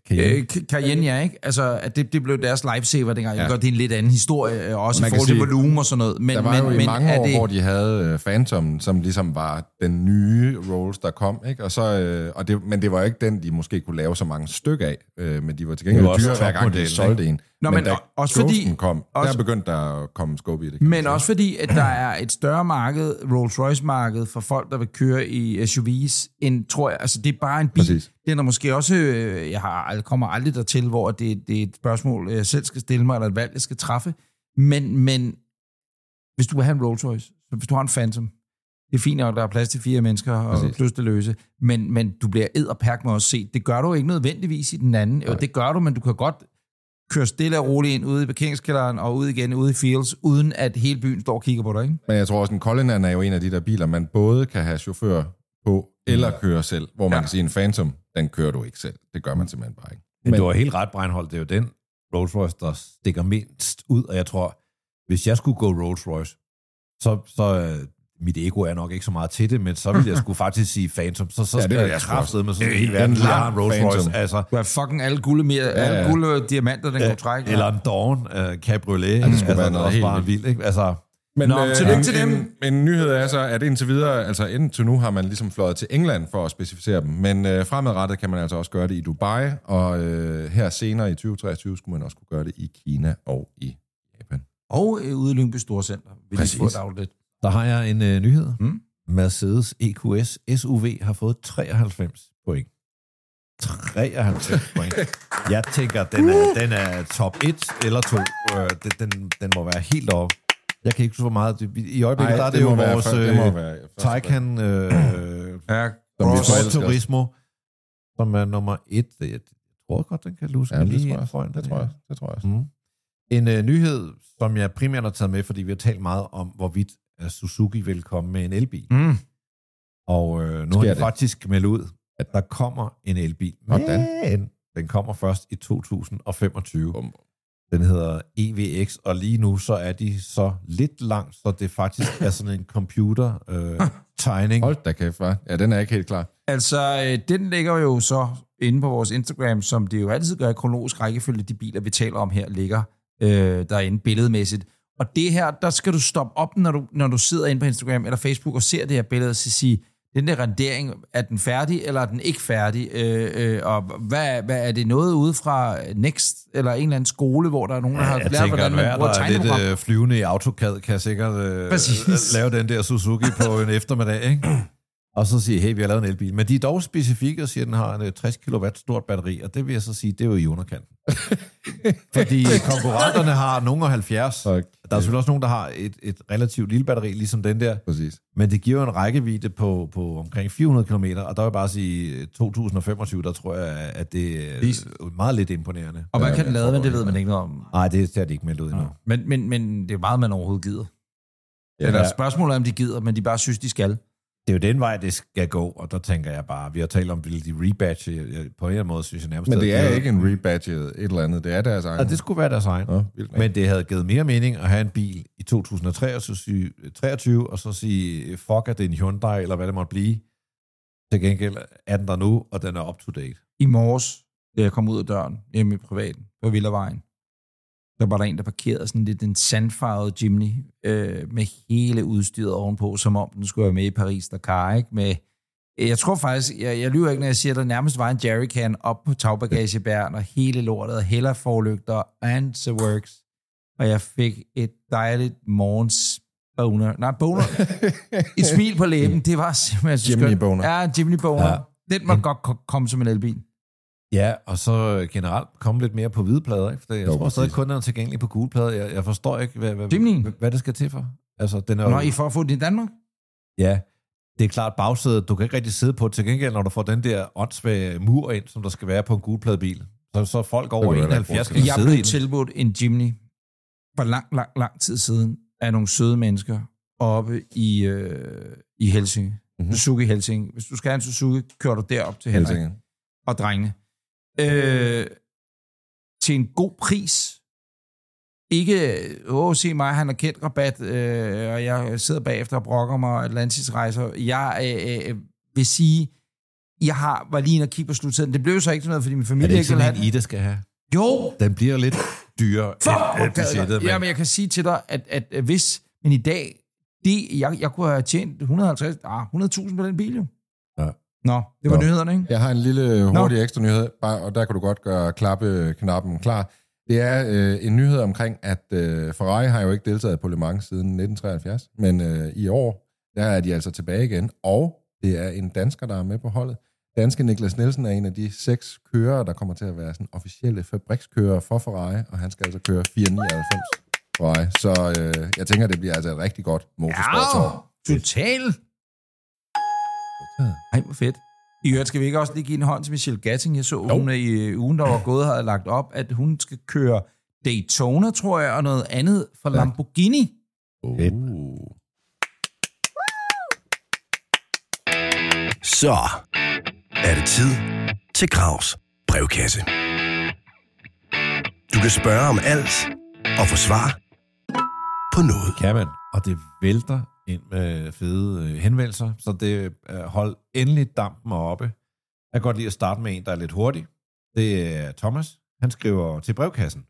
kan jeg, øh, Cayenne, ja, ikke? Altså, at det, det blev deres lifesaver dengang. Ja. Jeg godt, det er en lidt anden historie, øh, også Man i forhold til volumen og sådan noget. Men, Der var men, jo i men mange er år, det, hvor de havde uh, Phantom, som ligesom var den nye Rolls, der kom, ikke? Og så, øh, og det, men det var ikke den, de måske kunne lave så mange stykker af, øh, men de var til gengæld dyre, hver gang de solgte en. Nå, men, men da også fordi- kom, også- der begyndte der at komme skub i det. Men også fordi, at der er et større marked, Rolls-Royce-marked, for folk, der vil køre i SUVs, end tror jeg, altså det er bare en bil. Præcis. Den er måske også, øh, jeg har, kommer aldrig dertil, hvor det, det er et spørgsmål, jeg selv skal stille mig, eller et valg, jeg skal træffe. Men, men hvis du vil have en Rolls Royce, så hvis du har en Phantom, det er fint nok, der er plads til fire mennesker og Præcis. plus det løse, men, men du bliver ed og perk med at se. Det gør du ikke nødvendigvis i den anden. Jo, det gør du, men du kan godt køre stille og roligt ind ude i parkeringskælderen og ud igen ude i Fields, uden at hele byen står og kigger på dig, ikke? Men jeg tror også, en Cullinan er jo en af de der biler, man både kan have chauffør på, eller køre selv. Hvor man Ja. kan sige, en Phantom, den kører du ikke selv. Det gør man simpelthen bare ikke. Men du har helt ret, Breinholt. Det er jo den Rolls Royce, der stikker mindst ud. Og jeg tror, hvis jeg skulle gå Rolls Royce, så, så øh, mit ego er nok ikke så meget til det, men så vil jeg skulle faktisk sige Phantom. Så, så Ja, ja, det skal jeg kraftedeme med sådan Øh, en hel verden, har en lang Rolls Royce. Phantom. Altså, Du har fucking alle gulde, mere, ja, alle ja. gulde diamanter, den kan trække. eller en Dawn uh, Cabriolet. Ja, det skulle være noget helt bare vildt. vildt. Ikke? Altså, Men Nå, tillykke en, til dem. En, en nyhed er så, at indtil videre, altså indtil nu har man ligesom fløjet til England for at specificere dem, men øh, fremadrettet kan man altså også gøre det i Dubai, og øh, her senere i 2023 skulle man også kunne gøre det i Kina og i Japan. Og øh, ude i Lyngby Storcenter. Vil Præcis. de få et outlet. Der har jeg en uh, nyhed. Mm. Mercedes EQS SUV har fået 93 point. 93 point. Jeg tænker, den er, den er top 1 eller 2. Øh, den, den, den må være helt oppe. Jeg kan ikke huske, hvor meget. det- I øjeblikket, der er det, må jo vores det øh, Taycan øh, Ja, Cross. Turismo, som er nummer 1. Jeg tror godt, den kan luske Ja, det lige tror ind foran det tror jeg, det tror jeg. Mm. En øh, nyhed, som jeg primært har taget med, fordi vi har talt meget om, hvorvidt at Suzuki vil komme med en elbil. Mm. Og øh, nu Sker har de det? faktisk meldt ud, at der kommer en elbil. Hvordan? Men den kommer først i 2025. Bum. Den hedder EVX, og lige nu så er de så lidt langt, så det faktisk er sådan en computer øh, tegning. Hold da kæft, hva'? Ja, den er ikke helt klar. Altså, øh, den ligger jo så inde på vores Instagram, som det jo altid gør i kronologisk rækkefølge, de biler, vi taler om her, ligger øh, derinde billedmæssigt. Og det her, der skal du stoppe op, når du, når du sidder inde på Instagram eller Facebook og ser det her billede, og så sige, den der rendering, er den færdig, eller er den ikke færdig? Øh, øh, og hvad, hvad er det noget ude fra Next, eller en eller anden skole, hvor der er nogen, der har Jeg lært, tænker, hvordan man bruger der er lidt øh, flyvende i AutoCAD, kan sikkert øh, Præcis. lave den der Suzuki på en eftermiddag, ikke? Og så sige, hey, vi har lavet en elbil. Men de er dog specifikke og siger, at den har en øh, 60 kW stort batteri, og det vil jeg så sige, det er jo i underkanten. Fordi konkurrenterne har nogle af 70. Okay. Der er selvfølgelig også nogen, der har et, et relativt lille batteri, ligesom den der. Præcis. Men det giver jo en rækkevidde på, på omkring 400 km, og der vil jeg bare sige, øh, 2025, der tror jeg, at det er meget lidt imponerende. Og Ja, kan den lade, men det ved man ikke noget om. Nej, det er de ikke meldt ud endnu. Men, men, men det er meget, man overhovedet gider. Ja, Eller der- spørgsmålet er, om de gider, men de bare synes, de skal. Det er jo den vej, det skal gå, og der tænker jeg bare, vi har talt om, vil de rebatche, Jeg- på en eller anden måde synes jeg nærmest... Men det er ikke en rebadget et eller andet. Det er deres egen. Ja, det skulle være deres egen. Nå. Men det havde givet mere mening at have en bil i 2023, og så sige, fuck, at det er en Hyundai, eller hvad det måtte blive. Til gengæld er den der nu, og den er up to date. I morges, da jeg kom ud af døren hjemme i privaten på Villavejen, der var der en, der parkerede sådan lidt en sandfarvet Jimny øh, med hele udstyret ovenpå, som om den skulle være med i Paris Dakar, ikke? Med, jeg tror faktisk, jeg, jeg lyver ikke, når jeg siger, at der nærmest var en jerrycan op på tagbagagebæren, og hele lortet, og heller forlygter, and the works. Og jeg fik et dejligt morgens boner. Nej, boner. et smil på læben. Det var simpelthen så Jimny skønt. boner. Ja, Jimny boner. Ja. Ja. Den må godt ko- komme som en elbil. Ja, og så generelt komme lidt mere på hvide plader, ikke? For jeg Jo, tror stadig kun, den er tilgængelig på gule plader. Jeg, jeg forstår ikke, hvad, hvad, hvad, hvad det skal til for. Altså, den er jo- Nå, I for at få det i Danmark? Ja, det er klart bagsædet. Du kan ikke rigtig sidde på til gengæld, når du får den der åndssvage mur ind, som der skal være på en gulpladebil. Så, så folk over kan du heller ikke 71 kan bruge Jeg blev den. tilbudt en Jimny for lang, lang, lang tid siden af nogle søde mennesker oppe i, øh, i Helsinge. Mhm. Mm-hmm. Suzuki Helsinge. Hvis du skal have en Suzuki, kører du derop til Henrik Helsinge. og drengene. Øh, til en god pris. Ikke, åh, se mig, han har kendt rabat, øh, og jeg sidder bagefter og brokker mig og Atlantis rejser. Jeg øh, øh, vil sige, jeg har, var lige inde og kigge på sluttiden. Det blev så ikke sådan noget, fordi min Er familie det ikke sådan en, Ida skal have? Jo, Den bliver lidt dyrere end, end Fuck, budgettet, men men jeg kan sige til dig, at, at, at hvis, men i dag, det, jeg, jeg kunne have tjent 150, ah, 100.000 på den bil jo. Nå, det var Nå. nyhederne, ikke? Jeg har en lille hurtig ekstra nyhed, bare, og der kan du godt gøre klappe-knappen klar. Det er øh, en nyhed omkring, at øh, Ferrari har jo ikke deltaget på Le Mans siden 1973, men øh, i år, der er de altså tilbage igen, og det er en dansker, der er med på holdet. Danske Niklas Nielsen er en af de seks kører, der kommer til at være sådan officielle fabrikskører for Ferrari, og han skal altså køre 499 på vej. Så øh, jeg tænker, det bliver altså et rigtig godt motorsportsår. Ja, total. Ej, hvor fedt. I øvrigt skal vi ikke også lige give en hånd til Michelle Gatting. Jeg så, jo. hun i øh, ugen, der var gået, havde lagt op, at hun skal køre Daytona, tror jeg, og noget andet for ja. Lamborghini. Uh. Så er det tid til Gravs brevkasse. Du kan spørge om alt og få svar på noget. Kan man, og det vælter ind med fede øh, henvendelser, så det øh, hold endelig dampen oppe. Jeg kan godt lide at starte med en, der er lidt hurtig. Det er Thomas. Han skriver til brevkassen.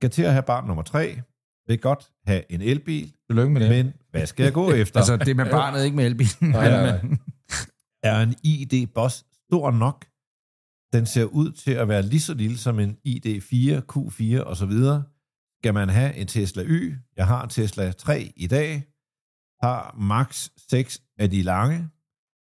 Skal til at have barn nummer tre. Vil godt have en elbil. Tillykke med det. Men hvad skal jeg gå efter? altså, det med barnet, ikke med elbilen. Nej, nej, nej. er en ID Boss stor nok? Den ser ud til at være lige så lille som en ID4, Q4 og så videre. Skal man have en Tesla Y? Jeg har en Tesla 3 i dag. Har max 6 af de lange.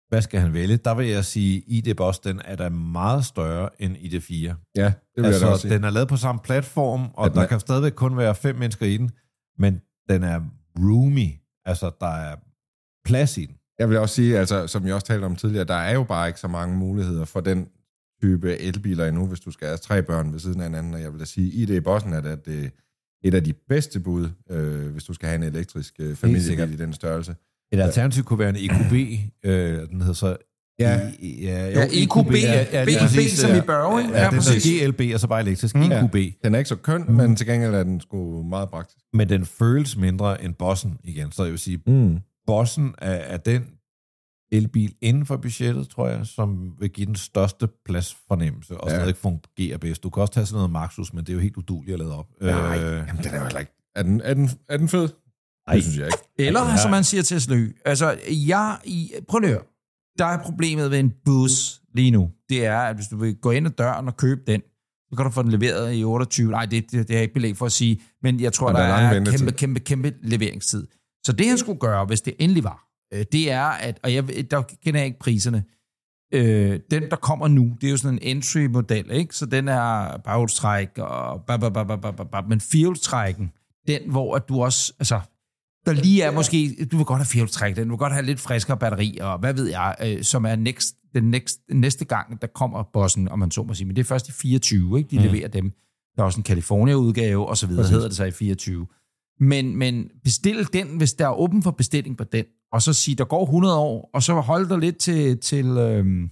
Hvad skal han vælge? Der vil jeg sige, ID Boss, den er da meget større end ID4. Ja, det vil altså, jeg også sige. den er lavet på samme platform, og Ja, der er- kan stadigvæk kun være fem mennesker i den, men den er roomy. Altså, der er plads i den. Jeg vil også sige, altså, som jeg også talte om tidligere, der er jo bare ikke så mange muligheder for den type elbiler endnu, hvis du skal have tre børn ved siden af hinanden. Og jeg vil da sige, ID Bossen er da det et af de bedste bud, øh, hvis du skal have en elektrisk øh, familiebil i den størrelse. Et alternativ kunne være en EQB. Øh, den hedder så... Ja. I, ja, Ja, EQB. BB som i Børge, ikke? Ja, Ja, den præcis. er GLB, og så bare elektrisk. Mm. EQB. Den er ikke så køn, mm. men til gengæld er den sgu meget praktisk. Men den føles mindre end Bossen igen. Så jeg vil sige, Mm. Bossen er, er den elbil inden for budgettet, tror jeg, som vil give den største pladsfornemmelse og Ja. stadig fungere bedst. Du kan også tage sådan noget Maxus, men det er jo helt uduligt at lade op. Nej, Øh, jamen, den er jo heller ikke... Er den, er den, er den fed? Nej. Det synes jeg ikke. Eller, Ja. som man siger til Slø. Altså, jeg... I, prøv lige. Der er problemet ved en bus lige nu. Det er, at hvis du vil gå ind ad døren og købe den, så kan du få den leveret i 28. Nej, det, det, det har jeg ikke belæg for at sige. Men jeg tror, Og der, der er er kæmpe, kæmpe, kæmpe leveringstid. Så det, han skulle gøre, hvis det endelig var, øh, det er, at... Og jeg, der kender jeg ikke priserne. Øh, den, der kommer nu, det er jo sådan en entry-model, ikke? Så den er baghjulstræk og... Ba, ba, ba, ba, ba, ba, ba. Men firehjulstrækken, den, hvor at du også... Altså, der lige er måske, du vil godt have firehjulstræk, den vil godt have lidt friskere batteri, og hvad ved jeg, øh, som er next, den next, næste gang, der kommer bossen, om man så må sige. Men det er først i 24, ikke? De mm. leverer dem. Der er også en California-udgave, og så videre, Præcis. hedder det så i 24. Men, men bestil den, hvis der er åben for bestilling på den, og så sige, der går 100 år, og så hold dig lidt til, til, øhm,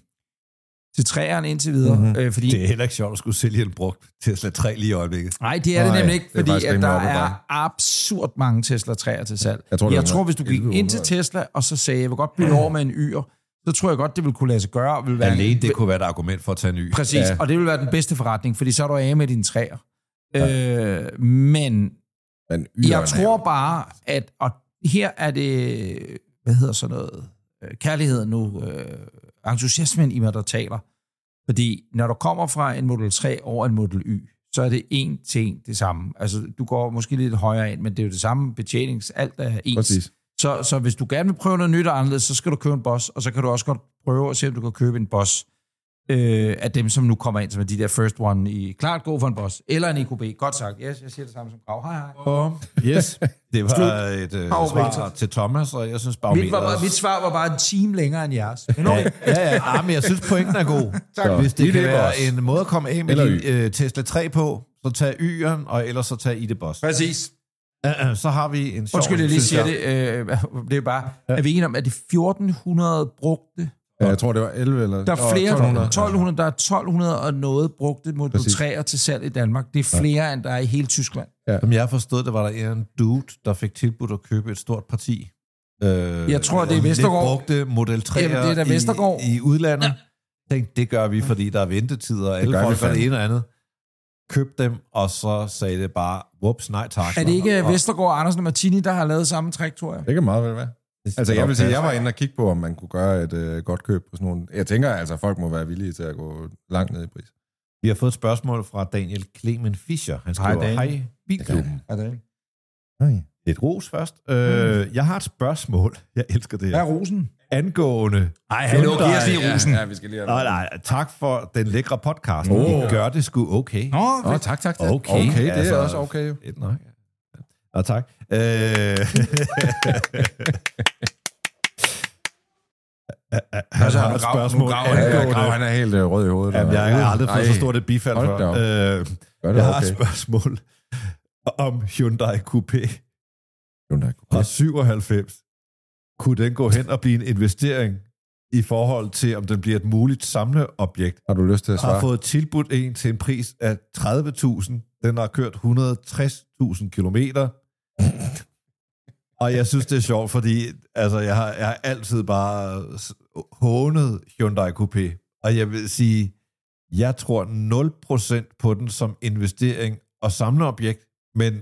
til træerne indtil videre. Mhm. Mm-hmm. Øh, fordi, det er heller ikke sjovt at skulle sælge en brugt Tesla 3 lige i øjeblikket. Nej, det er det nemlig ikke, fordi at der er absurd mange Tesla 3'er til salg. Jeg tror, jeg tror hvis du gik ind til 1100. Tesla, og så sagde, jeg vil godt bytte over med en Y'er, så tror jeg godt, det ville kunne lade sig gøre. Vil være Alene det kunne være et argument for at tage en ny. Præcis, Ja. ja. og det vil være den bedste forretning, fordi så er du af med dine træer. Ja. Øh, men Men jeg tror bare, at og her er det, hvad hedder sådan noget, øh, kærligheden nu, øh, entusiasmen i mig, der taler. Fordi når du kommer fra en Model 3 over en Model Y, så er det en til en det samme. Altså, du går måske lidt højere ind, men det er jo det samme betjenings, alt er ens. Præcis. Så, så hvis du gerne vil prøve noget nyt og anderledes, så skal du købe en boss, og så kan du også godt prøve at se, om du kan købe en boss øh, af dem, som nu kommer ind, som er de der first one i klart gå for en boss, eller en EQB. Godt sagt. Yes, jeg siger det samme som Grav. Hej, hej. Og, yes, det var et øh, svar til Thomas, og jeg synes Mit, barometeret... var, bare- mit svar var bare en time længere end jeres. Men okay. Ja, ja, ja. Nej, men jeg synes, pointen er god. Tak. Hvis det kan være Boss. en måde at komme af med din øh, Tesla 3 på, så tag Y'eren, og ellers så tag ID Boss. Præcis. Uh, så har vi en sjov... Undskyld, jeg lige siger det. Øh, det er bare, er vi enige om, at det er 1400 brugte? Ja, jeg tror, det var 11 eller... Der er flere, 1200. 1200, der er 1200 og noget brugte Model Præcis. 3'er til salg i Danmark. Det er flere, end der er i hele Tyskland. Som jeg har forstået, der var der en dude, der fik tilbudt at købe et stort parti. Øh, Jeg tror, det er Vestergaard. brugte Model 3'er Jamen, det er da Vestergaard. i, i udlandet. Ja. Tænkte, det gør vi, fordi der er ventetider, og alle folk gør det ene og andet. Køb dem, og så sagde det bare, whoops, nej tak. Er det ikke Og- Vestergaard, Andersen og Martini, der har lavet samme trick, tror jeg? Det kan meget vel være. Altså, jeg vil sige, jeg var inde og kigge på, om man kunne gøre et øh, godt køb på sådan nogle... Jeg tænker, altså, folk må være villige til at gå langt ned i pris. Vi har fået et spørgsmål fra Daniel Klemen Fischer. Han Hej, skriver, Daniel. hej, Bilklubben. Er det ikke? Et ros først. Øh, jeg har et spørgsmål. Jeg elsker det Hvad er her. rosen? Angående... Ej, hallo, giv os lige rosen. Ja, vi skal lige have Nej, nej, tak for den lækre podcast. Åh. I gør det sgu okay. Nå, Åh, tak, tak, tak. Okay, Okay, det altså- er også okay. jo. Et, nej. Ja, tak. Øh, han Altså, har et grav- nu spørgsmål. graver Ja, ja, han er helt øh, rød i hovedet. Jamen, jeg har aldrig fået så stort et bifald hold før. Øh, jeg har okay. et spørgsmål om Hyundai Coupé Hyundai fra Coupé. 97. Kunne den gå hen og blive en investering i forhold til, om den bliver et muligt samleobjekt? Har du lyst til at har svare? fået tilbudt en til en pris af 30.000. Den har kørt 160.000 kilometer. Og jeg synes, det er sjovt, fordi altså, jeg, har, jeg har altid bare hånet Hyundai Coupé. Og jeg vil sige, jeg tror 0% på den som investering og samleobjekt. Men,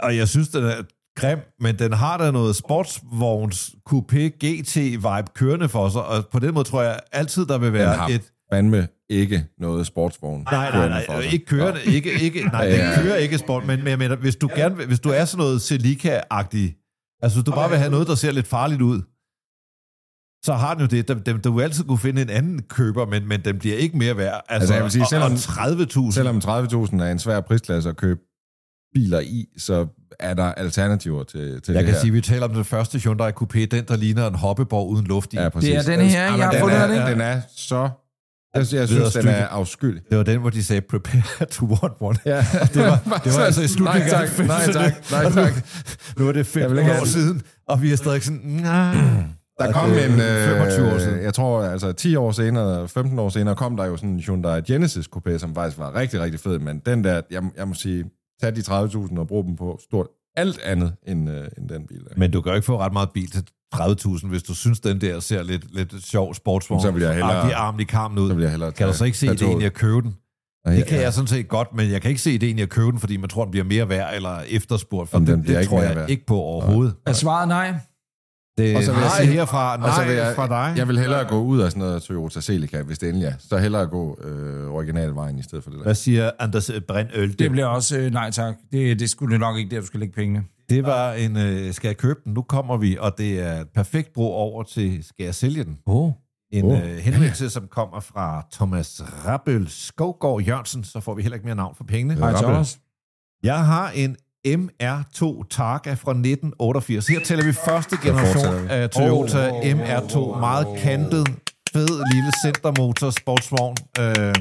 og jeg synes, den er grim, men den har da noget sportsvogns Coupé GT-vibe kørende for sig. Og på den måde tror jeg altid, der vil være har et fandme ikke noget sportsvogn. Nej, nej, nej, sig. ikke kørende, ikke, ikke, nej, Ja, den ja. kører ikke sport, men, men jeg mener, hvis du, gerne, hvis du er sådan noget Celica-agtig, altså hvis du bare vil have noget, der ser lidt farligt ud, så har den jo det. Den, den, du vil altid kunne finde en anden køber, men, men den bliver ikke mere værd. Altså, Altså, jeg vil sige, selvom- og 30.000, Selvom 30.000 er en svær prisklasse at købe biler i, så er der alternativer til, til jeg det kan her. sige, at vi taler om den første Hyundai Coupé, den der ligner en hoppeborg uden luft i. Ja, præcis. Det er den her, jeg har den fundet, det ikke? Den er så... Jeg, jeg Videre synes, den er afskyelig. Det var den, hvor de sagde, prepare to want one. Ja. Det var, det var altså i slutningen nej, af tak, nej 90'erne. tak, nej Og nu- tak. Nu er det Jeg 15 vil ikke år have- siden, og vi er stadig sådan, nej. Der kom det en... Øh, 25 år siden. Jeg tror, altså 10 år senere, 15 år senere, kom der jo sådan en Hyundai Genesis Coupé, som faktisk var rigtig, rigtig fed. Men den der, jeg, jeg må sige, tag de 30.000 og brug dem på stort alt andet end, øh, end den bil. Der. Men du kan jo ikke få ret meget bil til 30.000, hvis du synes, den der ser lidt, lidt sjov sportsvogn. Så vil jeg hellere- Agtig arm i karmen ud. Så vil jeg hellere Kan du så ikke se i toget. at købe den? Det kan ja. jeg sådan set godt, men jeg kan ikke se ideen i at købe den, fordi man tror, den bliver mere værd eller efterspurgt. For Jamen, den det, det tror jeg værd. ikke på overhovedet. Er svaret nej? Det Og så vil jeg nej sige- herfra, nej Og så vil jeg, fra dig. Jeg vil hellere gå ud af sådan noget Toyota Celica, hvis det endelig er. Så hellere gå øh, originalvejen i stedet for det der. Hvad siger Anders Brindøl? Det bliver også øh, nej tak. Det, det skulle nok ikke der, du skal lægge pengene. Det var en, øh, skal jeg købe den? Nu kommer vi, og det er et perfekt bro over til, skal jeg sælge den? Oh. En oh, øh, henvendelse, som kommer fra Thomas Rabøl Skovgaard Jørgensen, så får vi heller ikke mere navn for pengene. Hej. Thomas. Jeg har en MR2 Targa fra 1988. Her tæller vi første generation af Toyota Oh. MR2. Meget kantet, fed lille centermotor sportsvogn. Øh,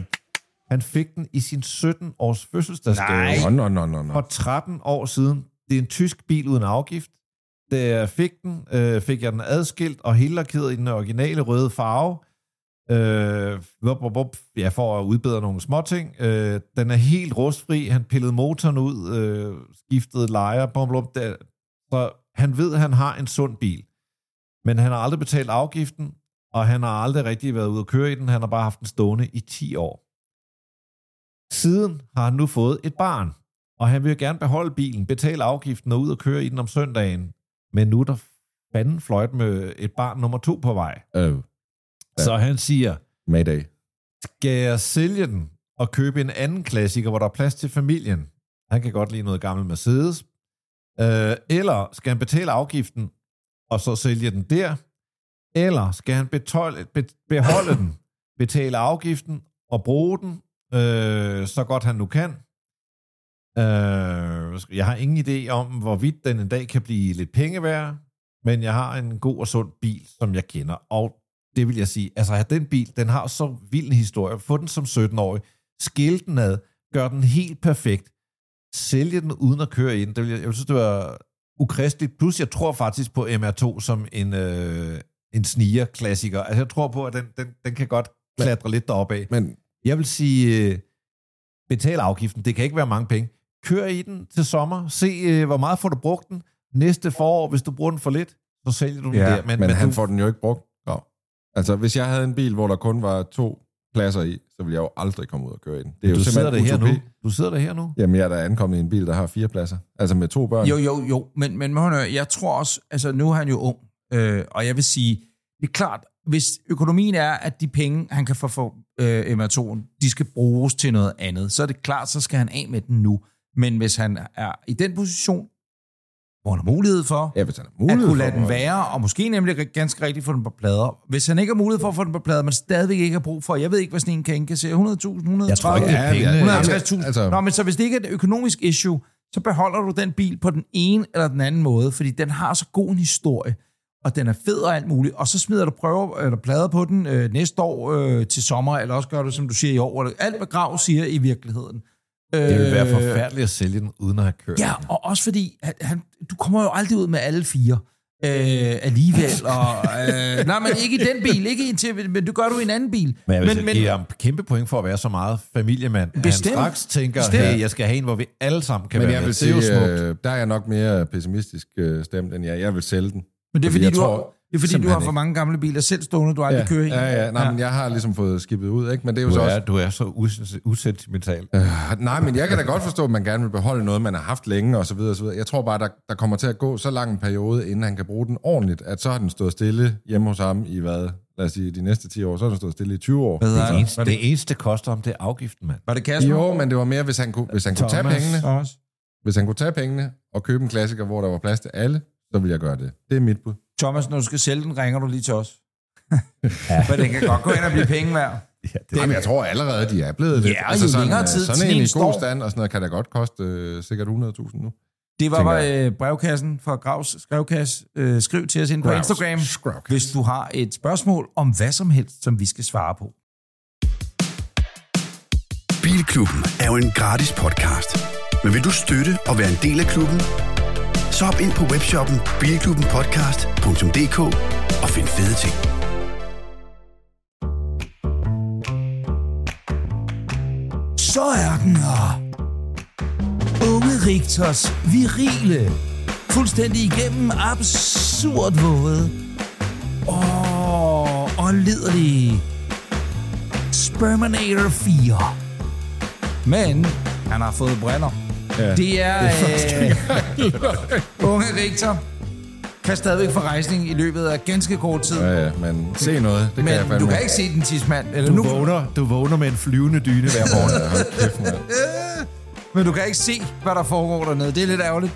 han fik den i sin 17-års fødselsdagsgave. Nej. Nå, nå, nå, nå, nå. For 13 år siden. Det er en tysk bil uden afgift. Da jeg fik den, øh, fik jeg den adskilt og helt i den originale røde farve. Øh, vup, vup, vup, ja, for at udbedre nogle småting. Øh, den er helt rustfri. Han pillede motoren ud, øh, skiftede lejer, bum, bum, der. Så han ved, at han har en sund bil. Men han har aldrig betalt afgiften, og han har aldrig rigtig været ude at køre i den. Han har bare haft den stående i 10 år. Siden har han nu fået et barn, og han vil jo gerne beholde bilen, betale afgiften og ud og køre i den om søndagen. Men nu er der fanden fløjt med et barn nummer to på vej. Øh. Så han siger, Mayday. skal jeg sælge den og købe en anden klassiker, hvor der er plads til familien? Han kan godt lide noget gammel Mercedes. Øh, eller skal han betale afgiften og så sælge den der? Eller skal han betale, be, beholde den, betale afgiften og bruge den øh, så godt han nu kan? Øh, jeg har ingen idé om, hvorvidt den en dag kan blive lidt penge værd, men jeg har en god og sund bil, som jeg kender, og det vil jeg sige, altså at den bil, den har så vild en historie. Få den som 17-årig, skille den ad, gør den helt perfekt, sælge den uden at køre ind. Det vil jeg, jeg synes, det var ukristeligt. Plus, jeg tror faktisk på MR2 som en, øh, en sniger-klassiker. Altså, jeg tror på, at den, den, den kan godt klatre lidt deroppe af. Men Jeg vil sige, øh, betal afgiften. Det kan ikke være mange penge. Kør i den til sommer. Se, øh, hvor meget får du brugt den. Næste forår, hvis du bruger den for lidt, så sælger du den Ja, der. Men, men han du, får den jo ikke brugt. Nå. Altså, hvis jeg havde en bil, hvor der kun var to pladser i, så ville jeg jo aldrig komme ud og køre i den. Det er jo du sidder der simpelthen her nu. Du sidder der her nu. Jamen, jeg er da ankommet i en bil, der har fire pladser. Altså med to børn. Jo, jo, jo, men, men jeg tror også, altså nu er han jo ung, øh, og jeg vil sige, det er klart, hvis økonomien er, at de penge, han kan få for øh, MR2'en, de skal bruges til noget andet, så er det klart, så skal han af med den nu. Men hvis han er i den position, hvor han har mulighed for, Ja, hvis han har at mulighed kunne lade for den at- være, og måske nemlig ganske rigtigt få den på plader. Hvis han ikke har mulighed for at få den på plader, men stadigvæk ikke har brug for, jeg ved ikke, hvad sådan en kan indkassere, 100.000, 130.000, Jeg tror ikke, det er pengene. 150.000. Altså- Nå, men så hvis det ikke er et økonomisk issue, så beholder du den bil på den ene eller den anden måde, fordi den har så god en historie, og den er fed og alt muligt, og så smider du prøver eller plader på den øh, næste år øh, til sommer, eller også gør du, som du siger, i år. Eller alt, hvad Grav siger i virkeligheden. Det vil være Øh, forfærdeligt at sælge den, uden at have kørt Ja, den. og også fordi, at han, du kommer jo aldrig ud med alle fire øh, alligevel. Og, øh, nej, men ikke i den bil, ikke i en til, men det gør du i en anden bil. Men jeg vil men, men, give ham kæmpe point for at være så meget familiemand. at Bestemt. Han straks tænker, Bestemt. hey, jeg skal have en, hvor vi alle sammen kan Men være jeg med. vil det er jo sige, smukt. øh, der er jeg nok mere pessimistisk øh, stemt end jeg. Jeg vil sælge den. men det er fordi fordi, jeg du, tror har, det er fordi du simpelthen har for mange gamle biler selv stående, du aldrig Ja, kører i. ja, ja. Nej, men jeg har ligesom fået skibet ud, ikke? Men det er jo Du så er, også... du er så us- usentimental. Øh, nej, men jeg kan da godt forstå, at man gerne vil beholde noget, man har haft længe, og så videre, og så videre. Jeg tror bare, der, der kommer til at gå så lang en periode, inden han kan bruge den ordentligt, at så har den stået stille hjemme hos ham i hvad? Lad os sige, de næste 10 år, så har den stået stille i 20 år. Hvad Det eneste, det, det eneste, koster ham, det er afgiften, mand. var det Kasper? Jo, men det var mere, hvis han kunne, hvis han kunne tage Thomas. pengene, Thomas. hvis han kunne tage pengene og købe en klassiker, hvor der var plads til alle, så vil jeg gøre det. Det er mit bud. Thomas, når du skal sælge den, ringer du lige til os. For den kan godt gå ind og blive penge værd. Ja, det, Jamen, jeg tror allerede, de er blevet lidt. Ja, jo længere øh, tid sådan sådan en en i god stand og sådan noget, kan da godt koste øh, sikkert 100.000 nu. Det var bare øh, brevkassen fra Gravs skrevkasse. Øh, skriv til os ind på Gravs Instagram, skrevkasse. hvis du har et spørgsmål om hvad som helst, som vi skal svare på. Bilklubben er jo en gratis podcast. Men vil du støtte og være en del af klubben? Så hop ind på webshoppen bilklubbenpodcast.dk og find fede ting. Så er den her. Unge Rigtors virile, fuldstændig igennem absurd våde Åh, og liderlige Sperminator 4. Men han har fået brænder. Ja. Det er, øh, unge Rigtor kan stadigvæk få rejsning i løbet af ganske kort tid. Ja, ja, men se noget, det kan jeg Men fandme. du kan ikke se den tidsmand. Eller du, nu, vågner, du vågner med en flyvende dyne hver morgen. Ja, hold kæft, men du kan ikke se, hvad der foregår dernede. Det er lidt ærgerligt.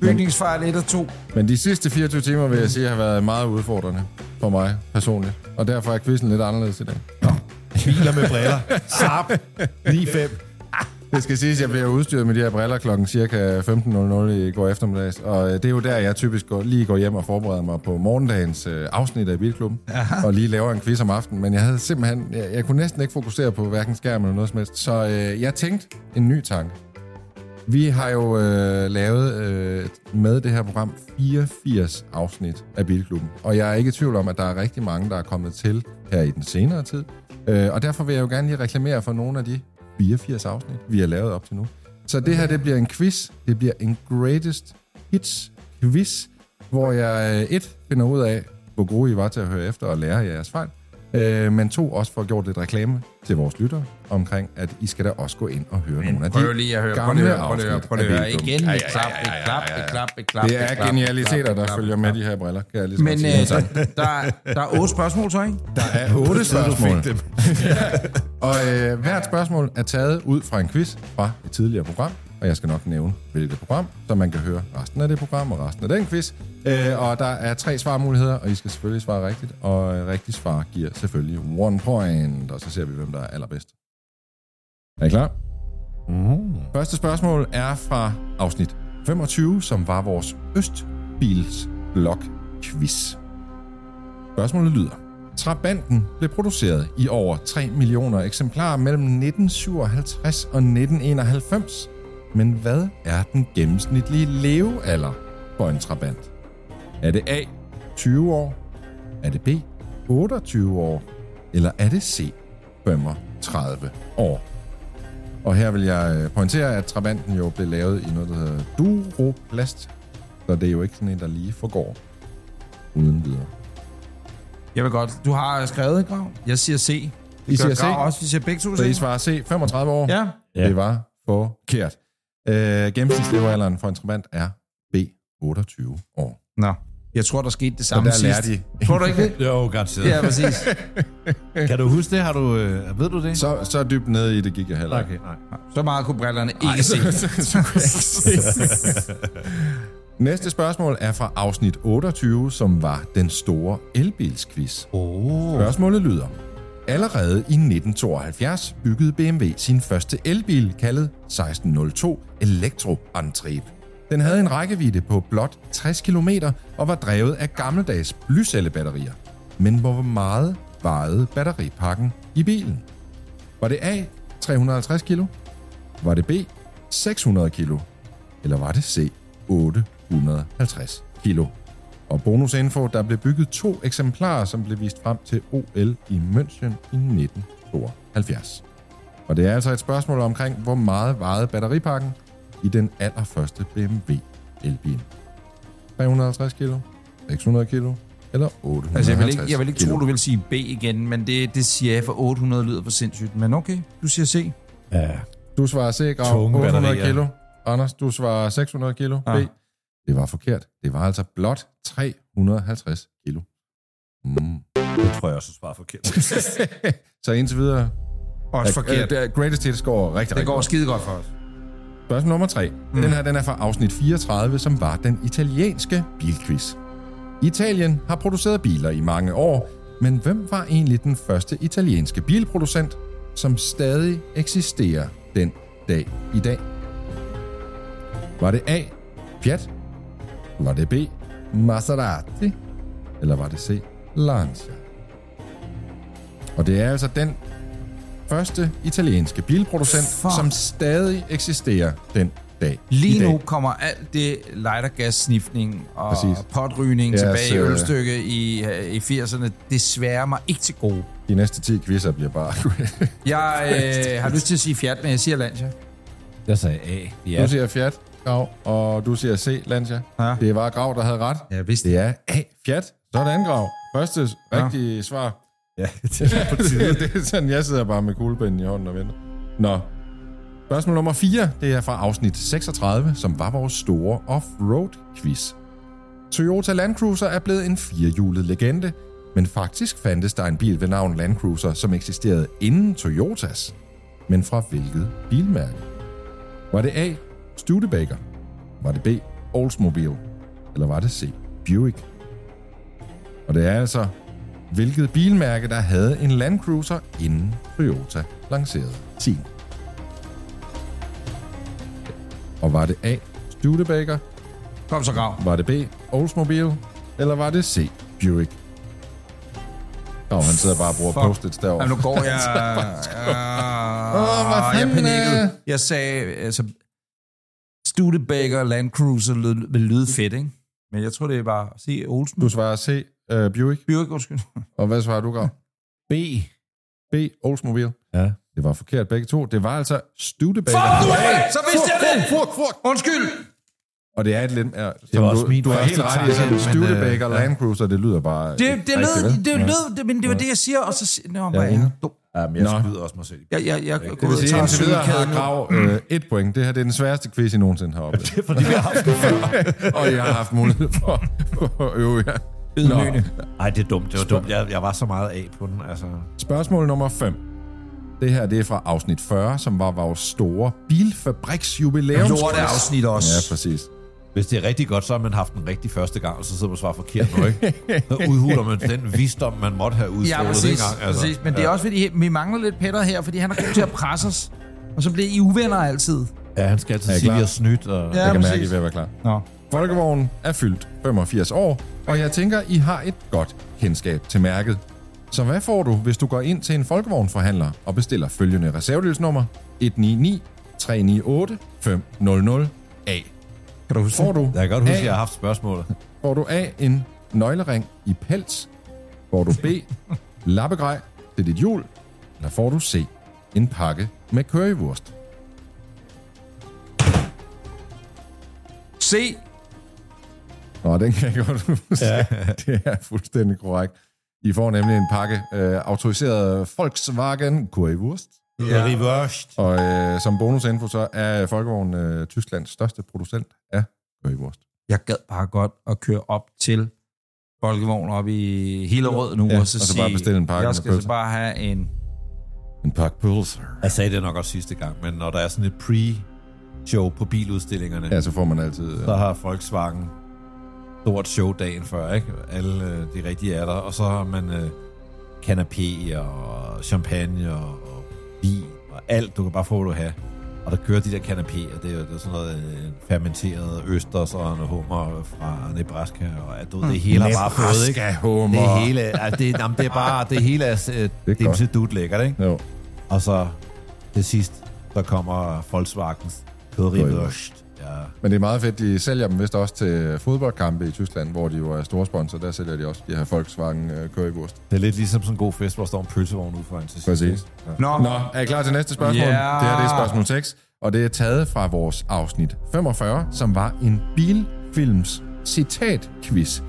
Bygningsfejl 1 og 2. Men de sidste 24 timer, vil jeg sige, har været meget udfordrende for mig personligt. Og derfor er quizzen lidt anderledes i dag. Biler med briller. Sharp. 9-5. Det skal siges, at jeg bliver udstyret med de her briller klokken cirka 15.00 i går eftermiddags. Og øh, det er jo der, jeg typisk går, lige går hjem og forbereder mig på morgendagens øh, afsnit af Bilklubben. Aha. Og lige laver en quiz om aftenen. Men jeg havde simpelthen... Jeg, jeg kunne næsten ikke fokusere på hverken skærm eller noget som helst. Så øh, jeg tænkte en ny tanke. Vi har jo øh, lavet øh, med det her program 84 afsnit af Bilklubben. Og jeg er ikke i tvivl om, at der er rigtig mange, der er kommet til her i den senere tid. Øh, og derfor vil jeg jo gerne lige reklamere for nogle af de 84 afsnit, vi har lavet op til nu. Så det her, det bliver en quiz. Det bliver en greatest hits quiz, hvor jeg øh, et finder ud af, hvor gode I var til at høre efter og lære af jeres fejl. Øh, men to, også får gjort lidt reklame til vores lyttere omkring, at I skal da også gå ind og høre nogle af de Prøv lige at høre. Prøv gamle. Prøv lige at høre. afsnit Prøv lige at høre. Igen et klap, et klap, et klap, et klap. Det et er genialiteter, der følger med de her briller, kan jeg lige Men øh, der, der er otte spørgsmål, så, ikke? Der er otte spørgsmål. Dem. Og øh, hvert spørgsmål er taget ud fra en quiz fra et tidligere program, og jeg skal nok nævne, hvilket program, så man kan høre resten af det program og resten af den quiz. Øh, og der er tre svarmuligheder, og I skal selvfølgelig svare rigtigt, og øh, rigtigt svar giver selvfølgelig one point, og så ser vi, hvem der er allerbedst. Er I klar? Mm. Første spørgsmål er fra afsnit 25, som var vores Østbils blok quiz. Spørgsmålet lyder. Trabanten blev produceret i over 3 millioner eksemplarer mellem 1957 og 1991. Men hvad er den gennemsnitlige levealder for en Trabant? Er det A. 20 år? Er det B. 28 år? Eller er det C. 35 år? Og her vil jeg øh, pointere, at Trabanten jo blev lavet i noget, der hedder Duroplast. Så det er jo ikke sådan en, der lige forgår uden videre. Jeg vil godt. Du har skrevet, ikke, Grav? Jeg siger C. I Det gør siger C? Grav også. Vi siger begge to Så I C. svarer C, 35 år. Ja. Ja. Det var forkert. Øh, gennemsnitslevealderen for en Trabant er B, 28 år. Nå. Jeg tror, der skete det samme der sidst. I. Tror du ikke det? Jo, garanteret. Ja, præcis. Kan du huske det? Har du, øh, ved du det? Så, så dybt ned i det gik jeg heller ikke. Okay, nej. Så meget kunne brillerne ikke se. Næste spørgsmål er fra afsnit 28, som var den store elbilsquiz. Oh. Spørgsmålet lyder. Allerede i 1972 byggede BMW sin første elbil kaldet 1602 Elektroantrieb. Den havde en rækkevidde på blot 60 km og var drevet af gammeldags blycellebatterier. Men hvor meget vejede batteripakken i bilen? Var det A. 350 kg? Var det B. 600 kg? Eller var det C. 850 kg? Og bonusinfo, der blev bygget to eksemplarer, som blev vist frem til OL i München i 1972. Og det er altså et spørgsmål omkring, hvor meget vejede batteripakken i den allerførste BMW elbil. 350 kg, 600 kg eller 850 Altså, jeg vil ikke, jeg vil ikke kilo. tro, du vil sige B igen, men det, det siger jeg, for 800 lyder for sindssygt. Men okay, du siger C. Ja. Du svarer C, Grav, Tunge 800 batterier. kilo. Anders, du svarer 600 kilo. B. Det var forkert. Det var altså blot 350 kilo. Mm. Det tror jeg også, svarer forkert. Så indtil videre... Også forkert. Uh, greatest hits går rigtig, Det rigtig går godt. skide godt for os. Spørgsmål nummer 3. Mm. Den her den er fra afsnit 34, som var den italienske bilquiz. Italien har produceret biler i mange år, men hvem var egentlig den første italienske bilproducent, som stadig eksisterer den dag i dag? Var det A. Fiat? Var det B. Maserati? Eller var det C. Lancia? Og det er altså den første italienske bilproducent, Fuck. som stadig eksisterer den dag i Lige dag. nu kommer alt det lightergas-sniffning og Præcis. potrygning Yes, tilbage i øh. ølstykke i, øh, i 80'erne desværre mig ikke til gode. De næste 10 quizzer bliver bare... Jeg øh, har lyst til at sige Fiat, men jeg siger Lancia. Jeg sagde A. Ja. Du siger Fiat, Grav, og du siger C, Lancia. Ja. Det var Grav, der havde ret. Jeg vidste Det er A, Fiat. Sådan, Grav. Første rigtige svar. ja, det er på tide. det er sådan, jeg sidder bare med kuglepinden i hånden og venter. Nå. Spørgsmål nummer 4, det er fra afsnit 36, som var vores store off-road-quiz. Toyota Land Cruiser er blevet en firehjulet legende, men faktisk fandtes der en bil ved navn Land Cruiser, som eksisterede inden Toyotas. Men fra hvilket bilmærke? Var det A. Studebaker? Var det B. Oldsmobile? Eller var det C. Buick? Og det er altså, hvilket bilmærke, der havde en Land Cruiser, inden Toyota lancerede sin. Og var det A. Studebaker? Kom så, Grav. Var det B. Oldsmobile? Eller var det C. Buick? Og han sidder bare og bruger Fuck. post-its derovre. Ja, nu går jeg... Åh, hvad jeg fanden, panikkede. øh? Jeg sagde, altså... Studebaker Land Cruiser lød, vil lyde fedt, ikke? Men jeg tror, det er bare... Se, Olsen. Du svarer C. Uh, Buick. Buick, undskyld. Og hvad svarer du, Grav? B. B. Oldsmobile. Ja. Det var forkert begge to. Det var altså Studebaker. Fuck, du af! Så vidste jeg det! Fuck, fuck. Undskyld! Og det er et lidt... Ja, Det var også min du, du har helt ret i, sådan men, Studebaker øh, Land Cruiser, det lyder bare... Det, det, lød, det Ja. lød, det, men det var det, jeg siger, og så... si- Nå, hvor er jeg dum. Ja, men jeg skyder også mig selv. Jeg, jeg, jeg, Det vil sige, indtil videre har Grav øh, et point. Det her det er den sværeste quiz, I nogensinde har oplevet. Det er fordi, vi har haft den før. og jeg har haft mulighed for, for at øve jer. Ydmygende. Ej, det er dumt. Det var dumt. Jeg, jeg var så meget af på den. Altså. Spørgsmål nummer 5. Det her det er fra afsnit 40, som var vores store bilfabriksjubilæum. Lort af afsnit også. Ja, præcis. Hvis det er rigtig godt, så har man haft den rigtig første gang, og så sidder man og svarer forkert nu, ikke? Så udhuler man den visdom, man måtte have udstrålet Ja, præcis, dengang. Altså. præcis. Men det er også fordi, vi mangler lidt Peter her, fordi han er god til at presse os. Og så bliver I uvenner altid. Ja, han skal altid sige, at vi har snydt. Og... Ja. Jeg kan mærke, præcis. at I er at være klar. Nå. Folkevognen er fyldt 85 år, og jeg tænker, I har et godt kendskab til mærket. Så hvad får du, hvis du går ind til en folkevognforhandler og bestiller følgende reservedelsnummer 199 398 500 A? Kan du huske Får du, Jeg kan godt huske, A, at jeg har haft spørgsmålet. får du A, en nøglering i pels? Får du B, lappegrej til dit hjul? Eller får du C, en pakke med currywurst? Se, Nå, den kan jeg godt huske. Ja. Det er fuldstændig korrekt. I får nemlig en pakke øh, autoriseret Volkswagen currywurst. Ja. Reversed. Og øh, som bonusinfo, så er Folkevogn øh, Tysklands største producent af currywurst. jeg gad bare godt at køre op til Folkevogn op i hele rød nu, Ja, og så, og så sige, bare bestille en pakke jeg skal så bare have en... En pakke pølser. Jeg sagde det nok også sidste gang, men når der er sådan et pre-show på biludstillingerne, Ja, så får man altid... Øh, så har Volkswagen stort show dagen før, ikke? Alle øh, de rigtige er der, og så har man øh, kanapé og champagne og vin og alt. Du kan bare få, hvad du have. Og der kører de der kanapéer. Det er, det er sådan noget øh, fermenteret østers og en hummer fra Nebraska. Og at du, det hele har bare fået, ikke? Det hele, altså det, jamen, det er bare, det hele er, øh, det er dut lækkert, ikke? Jo. Og så til sidst, så kommer Volkswagens kødrivørst. Ja. Men det er meget fedt, de sælger dem vist også til fodboldkampe i Tyskland, hvor de jo er store sponsor. Der sælger de også de her Volkswagen øh, currywurst. Det er lidt ligesom sådan en god fest, hvor der står en pølsevogn ude foran til sidst. Præcis. Nå, Nå, er I klar til næste spørgsmål? Ja. Det her det er spørgsmål 6, og det er taget fra vores afsnit 45, som var en bilfilms citatquiz.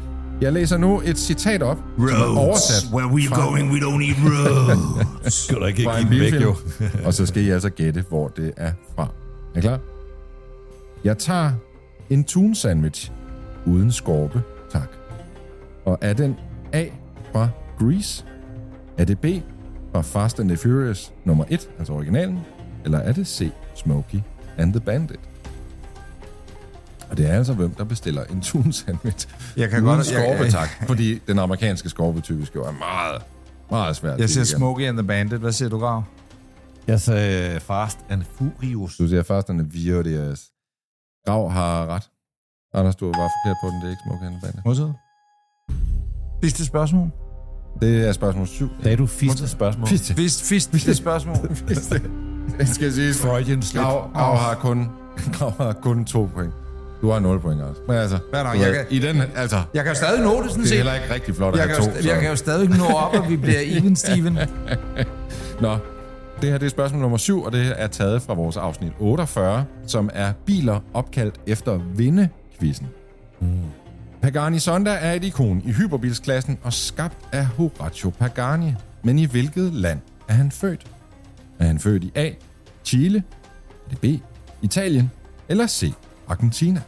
Jeg læser nu et citat op, som er oversat where we fra- going, we don't need roads. Skal du ikke give den væk, jo? og så skal I altså gætte, hvor det er fra. Er I klar? Jeg tager en tun sandwich uden skorpe, tak. Og er den A fra Grease? Er det B fra Fast and the Furious nummer 1, altså originalen? Eller er det C, Smokey and the Bandit? Og det er altså, hvem der bestiller en tun sandwich Jeg kan uden godt... skorpe, jeg, tak. Fordi den amerikanske skorpe typisk jo er meget, meget svært. jeg siger. Smokey and the Bandit. Hvad siger du, Grav? Jeg sagde Fast and Furious. Du siger Fast and the Furious. Grav har ret. Anders, du var forkert på den. Det er ikke the Bandit. Modtaget. Sidste spørgsmål. Det er spørgsmål 7. Sagde du fiste spørgsmål? Fiste. Fist, fist, sidste spørgsmål. Det skal siges. Freudian slip. Grav, Grav har kun, Grav har kun to point. Du har 0 point, Anders. Men altså, Hvad er der? du Jeg kan- i den, altså, Jeg kan jo stadig nå det, sådan det er set. heller ikke rigtig flot at Jeg have kan, to. jo, jeg kan jo stadig nå op, og vi bliver even, Steven. Nå, det her det er spørgsmål nummer 7, og det er taget fra vores afsnit 48, som er biler opkaldt efter vindekvisten. Mm. Pagani Sonda er et ikon i hyperbilsklassen og skabt af Horacio Pagani. Men i hvilket land er han født? Er han født i A. Chile? Er det B. Italien? Eller C. Argentina?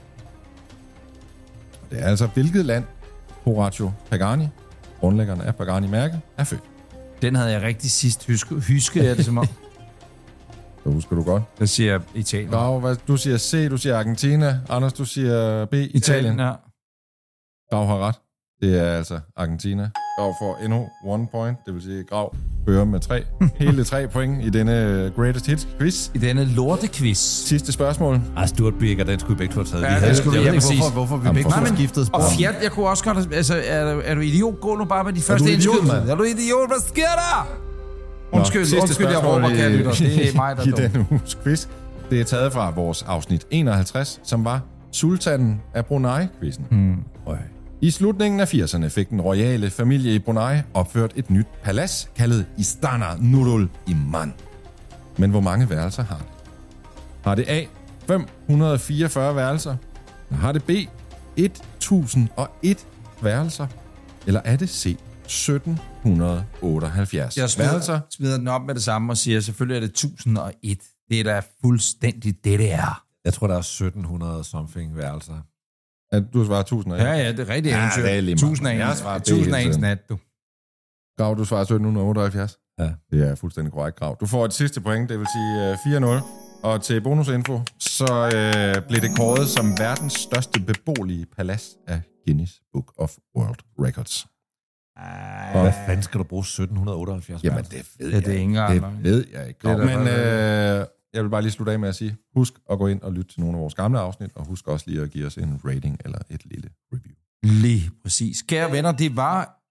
Og det er altså hvilket land Horacio Pagani, grundlæggeren af Pagani-mærket, er født. Den havde jeg rigtig sidst. Huske, huske jeg det som om. Det husker du godt. Jeg siger Italien. Grav, hvad, du siger C, du siger Argentina. Anders, du siger B, Italien. Italien, ja. Grav har ret. Det er altså Argentina. Grav får endnu one point, det vil sige Grav fører med tre. Hele tre point i denne Greatest Hits quiz. I denne lortequiz. Sidste spørgsmål. Ej, Stuart Bigger, den skulle vi begge to have taget. Ja, vi det havde, skulle vi, jeg ved ikke, hvorfor, hvorfor vi Jamen, begge to for- har skiftet spor. Og fjert, jeg kunne også godt... have- Altså, er, du- er du idiot? Gå nu bare med de første du idiot, indskydelser. mand? Er du idiot? Hvad sker der? Undskyld, Nå, sidste undskyld, jeg spørgsmål råber, i- kære lytter. Det er mig, der I er denne uges quiz. Det er taget fra vores afsnit 51, som var Sultanen af Brunei-quizzen. Hmm. I slutningen af 80'erne fik den royale familie i Brunei opført et nyt palads, kaldet Istana Nurul Iman. Men hvor mange værelser har det? Har det A. 544 værelser? Eller har det B. 1001 værelser? Eller er det C. 1778 Jeg værelser? smider, smider den op med det samme og siger, selvfølgelig er det 1001. Det er da fuldstændig det, det er. Jeg tror, der er 1700 something værelser. Ja, du svarer 1001. Ja, ja, det er rigtigt Ja, eventyr. det er lige meget. 1000 af Jeg en, svarer B 1000 af ens nat, du. Grav, du svarer 1778. Ja. Det er fuldstændig korrekt, Grav. Du får et sidste point, det vil sige øh, 4-0. Og til bonusinfo, så øh, blev det kåret som verdens største beboelige palads af Guinness Book of World Records. Hvad fanden skal du bruge 1778 Jamen, det ved Ja, det er ikke. Det ved jeg ikke. Det Men øh, jeg vil bare lige slutte af med at sige, husk at gå ind og lytte til nogle af vores gamle afsnit, og husk også lige at give os en rating eller et lille review. Lige præcis. Kære venner, det var...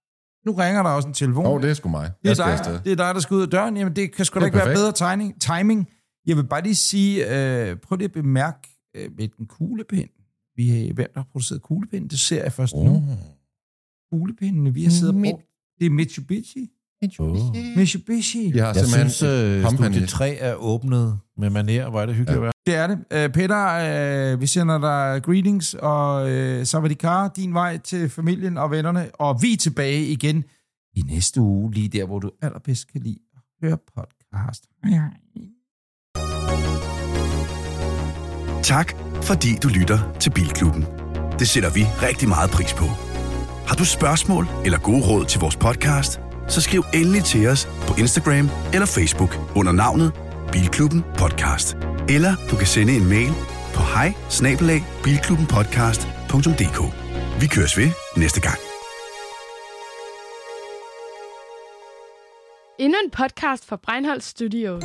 Nu ringer der også en telefon. Åh, oh, det er sgu mig. Det Jeg er, dig, det er dig, der skal ud af døren. Jamen, det kan sgu Det da ikke være perfekt. bedre timing. timing. Jeg vil bare lige sige, øh, prøv lige at bemærke øh, med den kuglepind. Vi har hvem der har produceret kuglepind. Det ser jeg først oh. nu. Kuglepindene, vi har siddet og brugt. Det er Mitsubishi. Oh. Mitsubishi. Vi har Jeg simpelthen synes, studie 3 er åbnet med maner. Hvor er det hyggeligt Ja. at være. Det er det. Øh, Peter, øh, vi sender dig greetings, og øh, Savadikar, din vej til familien og vennerne. Og vi er tilbage igen i næste uge, lige der, hvor du allerbedst kan lide at høre podcast. Hej. Tak, fordi du lytter til Bilklubben. Det sætter vi rigtig meget pris på. Har du spørgsmål eller gode råd til vores podcast, så skriv endelig til os på Instagram eller Facebook under navnet Bilklubben Podcast. Eller du kan sende en mail på hej Vi køres ved næste gang. Endnu en podcast fra Breinholt Studios.